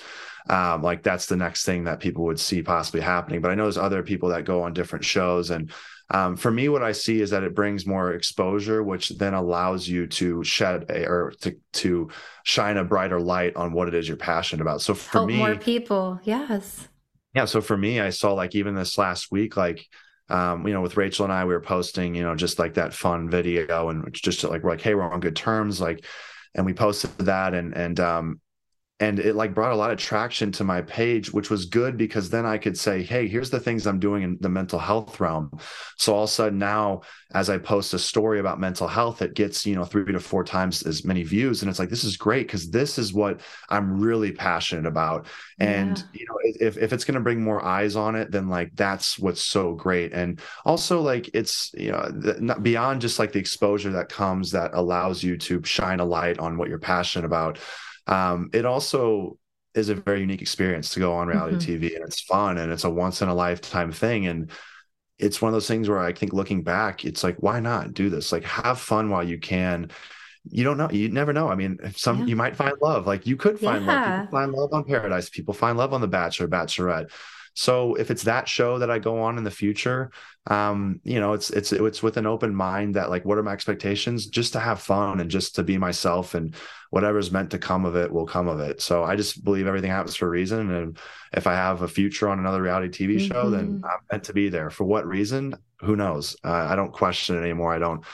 Um, like that's the next thing that people would see possibly happening. But I know there's other people that go on different shows, and um, for me, what I see is that it brings more exposure, which then allows you to shed a, or to to shine a brighter light on what it is you're passionate about. So for Help me, more people, yes, yeah. So for me, I saw like even this last week, like um, you know, with Rachel and I, we were posting, you know, just like that fun video and just like we're like, hey, we're on good terms, like, and we posted that and and um and it like brought a lot of traction to my page which was good because then i could say hey here's the things i'm doing in the mental health realm. So all of a sudden now as i post a story about mental health it gets you know three to four times as many views and it's like this is great because this is what i'm really passionate about. And yeah. you know if, if it's going to bring more eyes on it then like that's what's so great. And also like it's you know not beyond just like the exposure that comes that allows you to shine a light on what you're passionate about um, it also is a very unique experience to go on reality mm-hmm. TV and it's fun and it's a once in a lifetime thing. And it's one of those things where I think looking back, it's like, why not do this? Like have fun while you can. You don't know. You never know. I mean, some yeah. you might find love. Like you could find yeah. love. People find love on Paradise. People find love on The Bachelor, Bachelorette. So if it's that show that I go on in the future, um, you know, it's it's it's with an open mind that like, what are my expectations? Just to have fun and just to be myself, and whatever's meant to come of it will come of it. So I just believe everything happens for a reason, and if I have a future on another reality TV show, mm-hmm. then I'm meant to be there. For what reason? Who knows? Uh, I don't question it anymore. I don't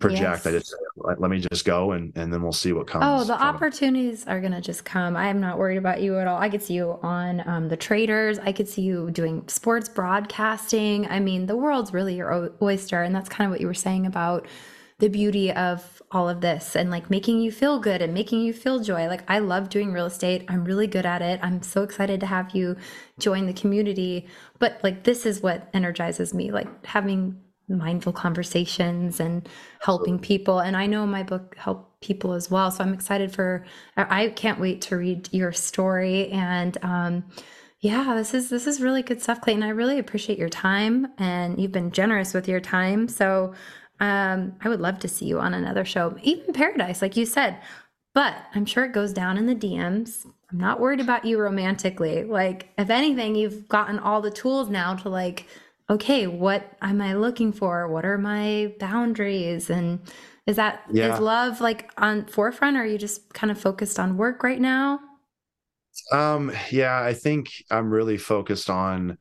project. Yes. I just let, let, me just go and and then we'll see what comes. Oh, the opportunities it. are gonna just come. I am not worried about you at all. I could see you on um, the Traitors. I could see you doing sports broadcasting. I mean, the world's really your oyster, and that's kind of what you were saying about the beauty of all of this and like making you feel good and making you feel joy. Like I love doing real estate. I'm really good at it. I'm so excited to have you join the community. But like this is what energizes me, like having mindful conversations and helping people. And i know my book helped people as well. So i'm excited for i can't wait to read your story. And um yeah this is this is really good stuff clayton. I really appreciate your time and you've been generous with your time. So um i would love to see you on another show even paradise like you said. But i'm sure it goes down in the dms i'm not worried about you romantically. Like if anything you've gotten all the tools now to like okay, what am I looking for? What are my boundaries? And is that yeah. is love like on forefront or are you just kind of focused on work right now? Um, yeah, I think I'm really focused on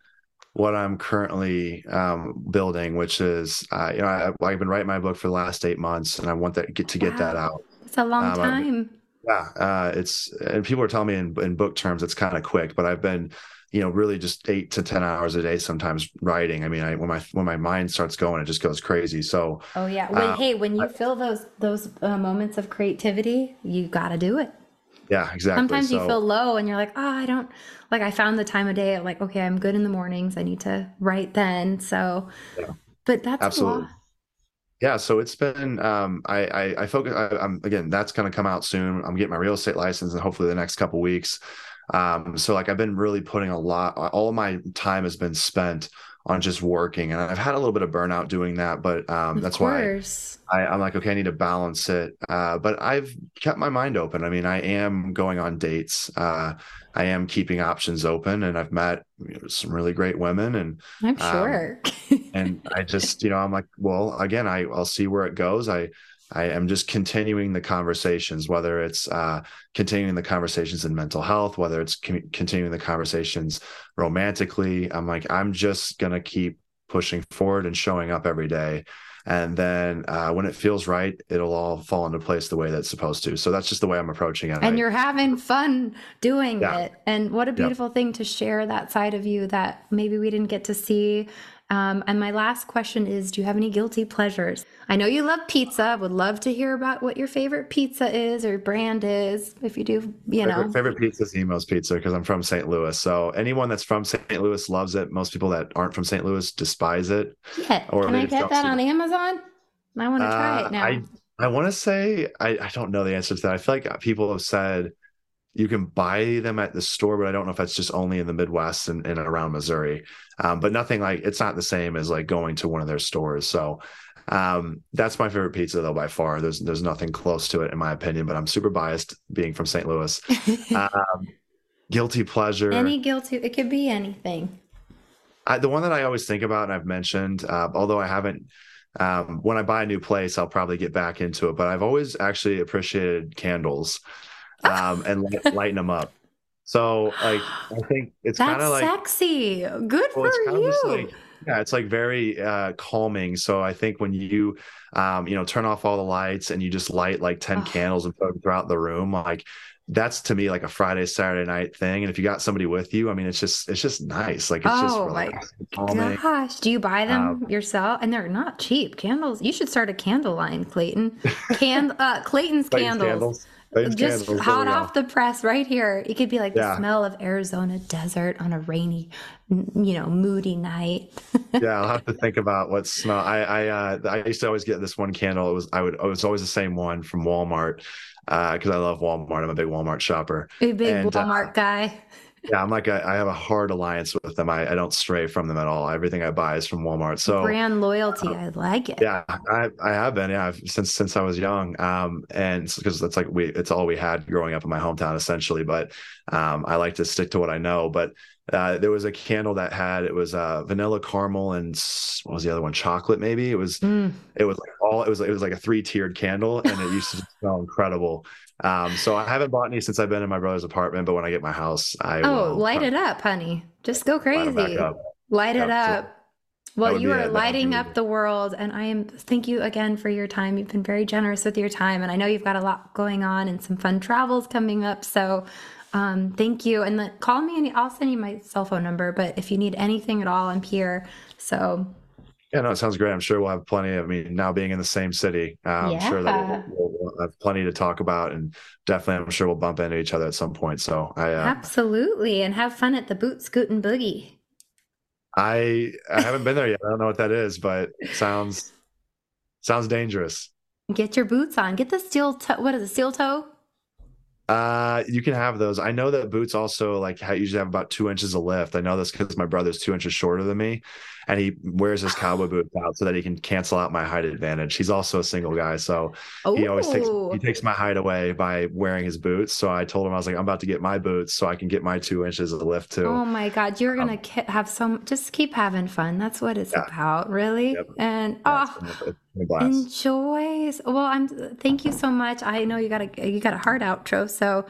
what I'm currently um, building, which is, uh, you know, I, have been writing my book for the last eight months, and I want that get to get wow. that out. It's a long um, time. I, yeah, uh, it's and people are telling me in, in book terms it's kind of quick, but I've been you know really just eight to ten hours a day sometimes writing. I mean I, when my when my mind starts going it just goes crazy. So oh yeah. when, uh, hey when you I, feel those those uh, moments of creativity you got to do it. Yeah exactly. Sometimes so, you feel low and you're like oh i don't like i found the time of day like okay i'm good in the mornings. I need to write then. So yeah. but that's absolutely. yeah so it's been um i i, I focus I, am again that's going to come out soon. I'm getting my real estate license and hopefully the next couple weeks um, so like I've been really putting a lot, all of my time has been spent on just working and I've had a little bit of burnout doing that, but um, that's course. why I, am like, okay, I need to balance it. Uh, but I've kept my mind open. I mean, I am going on dates. Uh, I am keeping options open and I've met you know, some really great women and I'm um, sure. and I just, you know, I'm like, well, again, I, I'll see where it goes. I, I am just continuing the conversations, whether it's uh, continuing the conversations in mental health, whether it's com- continuing the conversations romantically. I'm like, I'm just going to keep pushing forward and showing up every day. And then uh, when it feels right, it'll all fall into place the way that's supposed to. So that's just the way I'm approaching it. And I, you're having fun doing Yeah. it. And what a Yep. beautiful thing to share that side of you that maybe we didn't get to see. Um, and my last question is Do you have any guilty pleasures? I know you love pizza. I would love to hear about what your favorite pizza is or brand is. If you do, you know. favorite, favorite pizza is Imo's Pizza because I'm from St. Louis. So anyone that's from St. Louis loves it. Most people that aren't from St. Louis despise it. Yeah. Or Can I get that on it. Amazon? I want to try Uh, it now. I I want to say I, I don't know the answer to that. I feel like people have said you can buy them at the store, but I don't know if that's just only in the Midwest and, and around Missouri. Um, but nothing like it's not the same as like going to one of their stores. So um, that's my favorite pizza though by far. There's there's nothing close to it in my opinion, but I'm super biased being from St. Louis. um, guilty pleasure. Any guilty, it could be anything. I, the one that I always think about and I've mentioned, uh, although I haven't, um, when I buy a new place, I'll probably get back into it. But I've always actually appreciated candles um, and light, lighting them up. So, like, I think it's kind of like, sexy. Good well, for you. like, yeah, it's like very uh, calming. So I think when you, um, you know, turn off all the lights and you just light like 10 Oh. candles and put them throughout the room, like that's to me like a Friday, Saturday night thing. And if you got somebody with you, I mean, it's just, it's just nice. Like, it's just Oh my relaxing, calming. Gosh, do you buy them Um, yourself? And they're not cheap. Candles. You should start a candle line, Clayton. Can uh, Clayton's Clayton's candles. candles. Just candles, hot off the press right here. It could be like the smell of Arizona desert on a rainy, you know, moody night. yeah, I'll have to think about what smell. I I uh I used to always get this one candle. It was I would it was always the same one from Walmart uh because I love Walmart. I'm a big Walmart shopper. A big And, uh, Walmart guy. Yeah, I'm like a, I have a hard alliance with them. I, I don't stray from them at all. Everything I buy is from Walmart. So Brand loyalty. I like it. yeah, I I have been yeah I've- since since I was young. Um, and because that's like we it's all we had growing up in my hometown essentially. But um, I like to stick to what I know. But uh, there was a candle that had it was uh vanilla caramel and what was the other one chocolate maybe it was Mm. it was like all it was it was like a three tiered candle and it used to smell incredible. Um, so I haven't bought any since I've been in my brother's apartment, but when I get my house, I Oh, light it up, honey. Just go crazy. back up. Light it Yep, so up. Well, you are. Lighting up the world, and I am. Thank you again for your time. You've been very generous with your time, and I know you've got a lot going on and some fun travels coming up. So, um, thank you. And then call me, and I'll send you my cell phone number. But if you need anything at all, I'm here. So, Yeah, no, it sounds great. I'm sure we'll have plenty. I mean, now being in the same city, uh, I'm sure that we'll, we'll, we'll have plenty to talk about, and definitely, I'm sure we'll bump into each other at some point. So I, uh, absolutely, and have fun at the Boot Scoot and Boogie. I, I haven't been there yet. I don't know what that is, but it sounds sounds dangerous. Get your boots on. Get the steel toe. What is it? Steel toe? Uh, you can have those. I know that boots also like usually have about two inches of lift. I know this because my brother's two inches shorter than me, and he wears his cowboy boots out so that he can cancel out my height advantage. He's also a single guy, so he always takes he takes my height away by wearing his boots. So I told him I was like, I'm about to get my boots so I can get my two inches of lift too. Oh my God, you're gonna um, ki- have some. Just keep having fun. That's what it's Yeah. about, really. Yep. And Yeah, oh, it's been a- it's been a blast. enjoy. Well, I'm. Thank you so much. I know you got a you got a hard outro. So,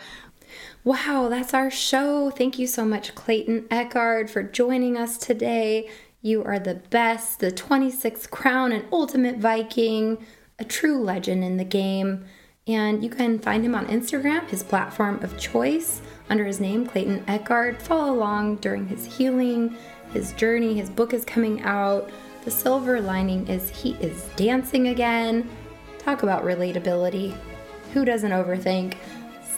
wow, that's our show. Thank you so much, Clayton Echard, for joining us today. You are the best, the 26th crown and ultimate Viking, a true legend in the game. And you can find him on Instagram, his platform of choice, under his name, Clayton Echard. Follow along during his healing, his journey. His book is coming out. The silver lining is he is dancing again. Talk about relatability. Who doesn't overthink?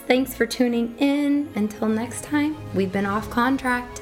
Thanks for tuning in. Until next time, we've been off contract.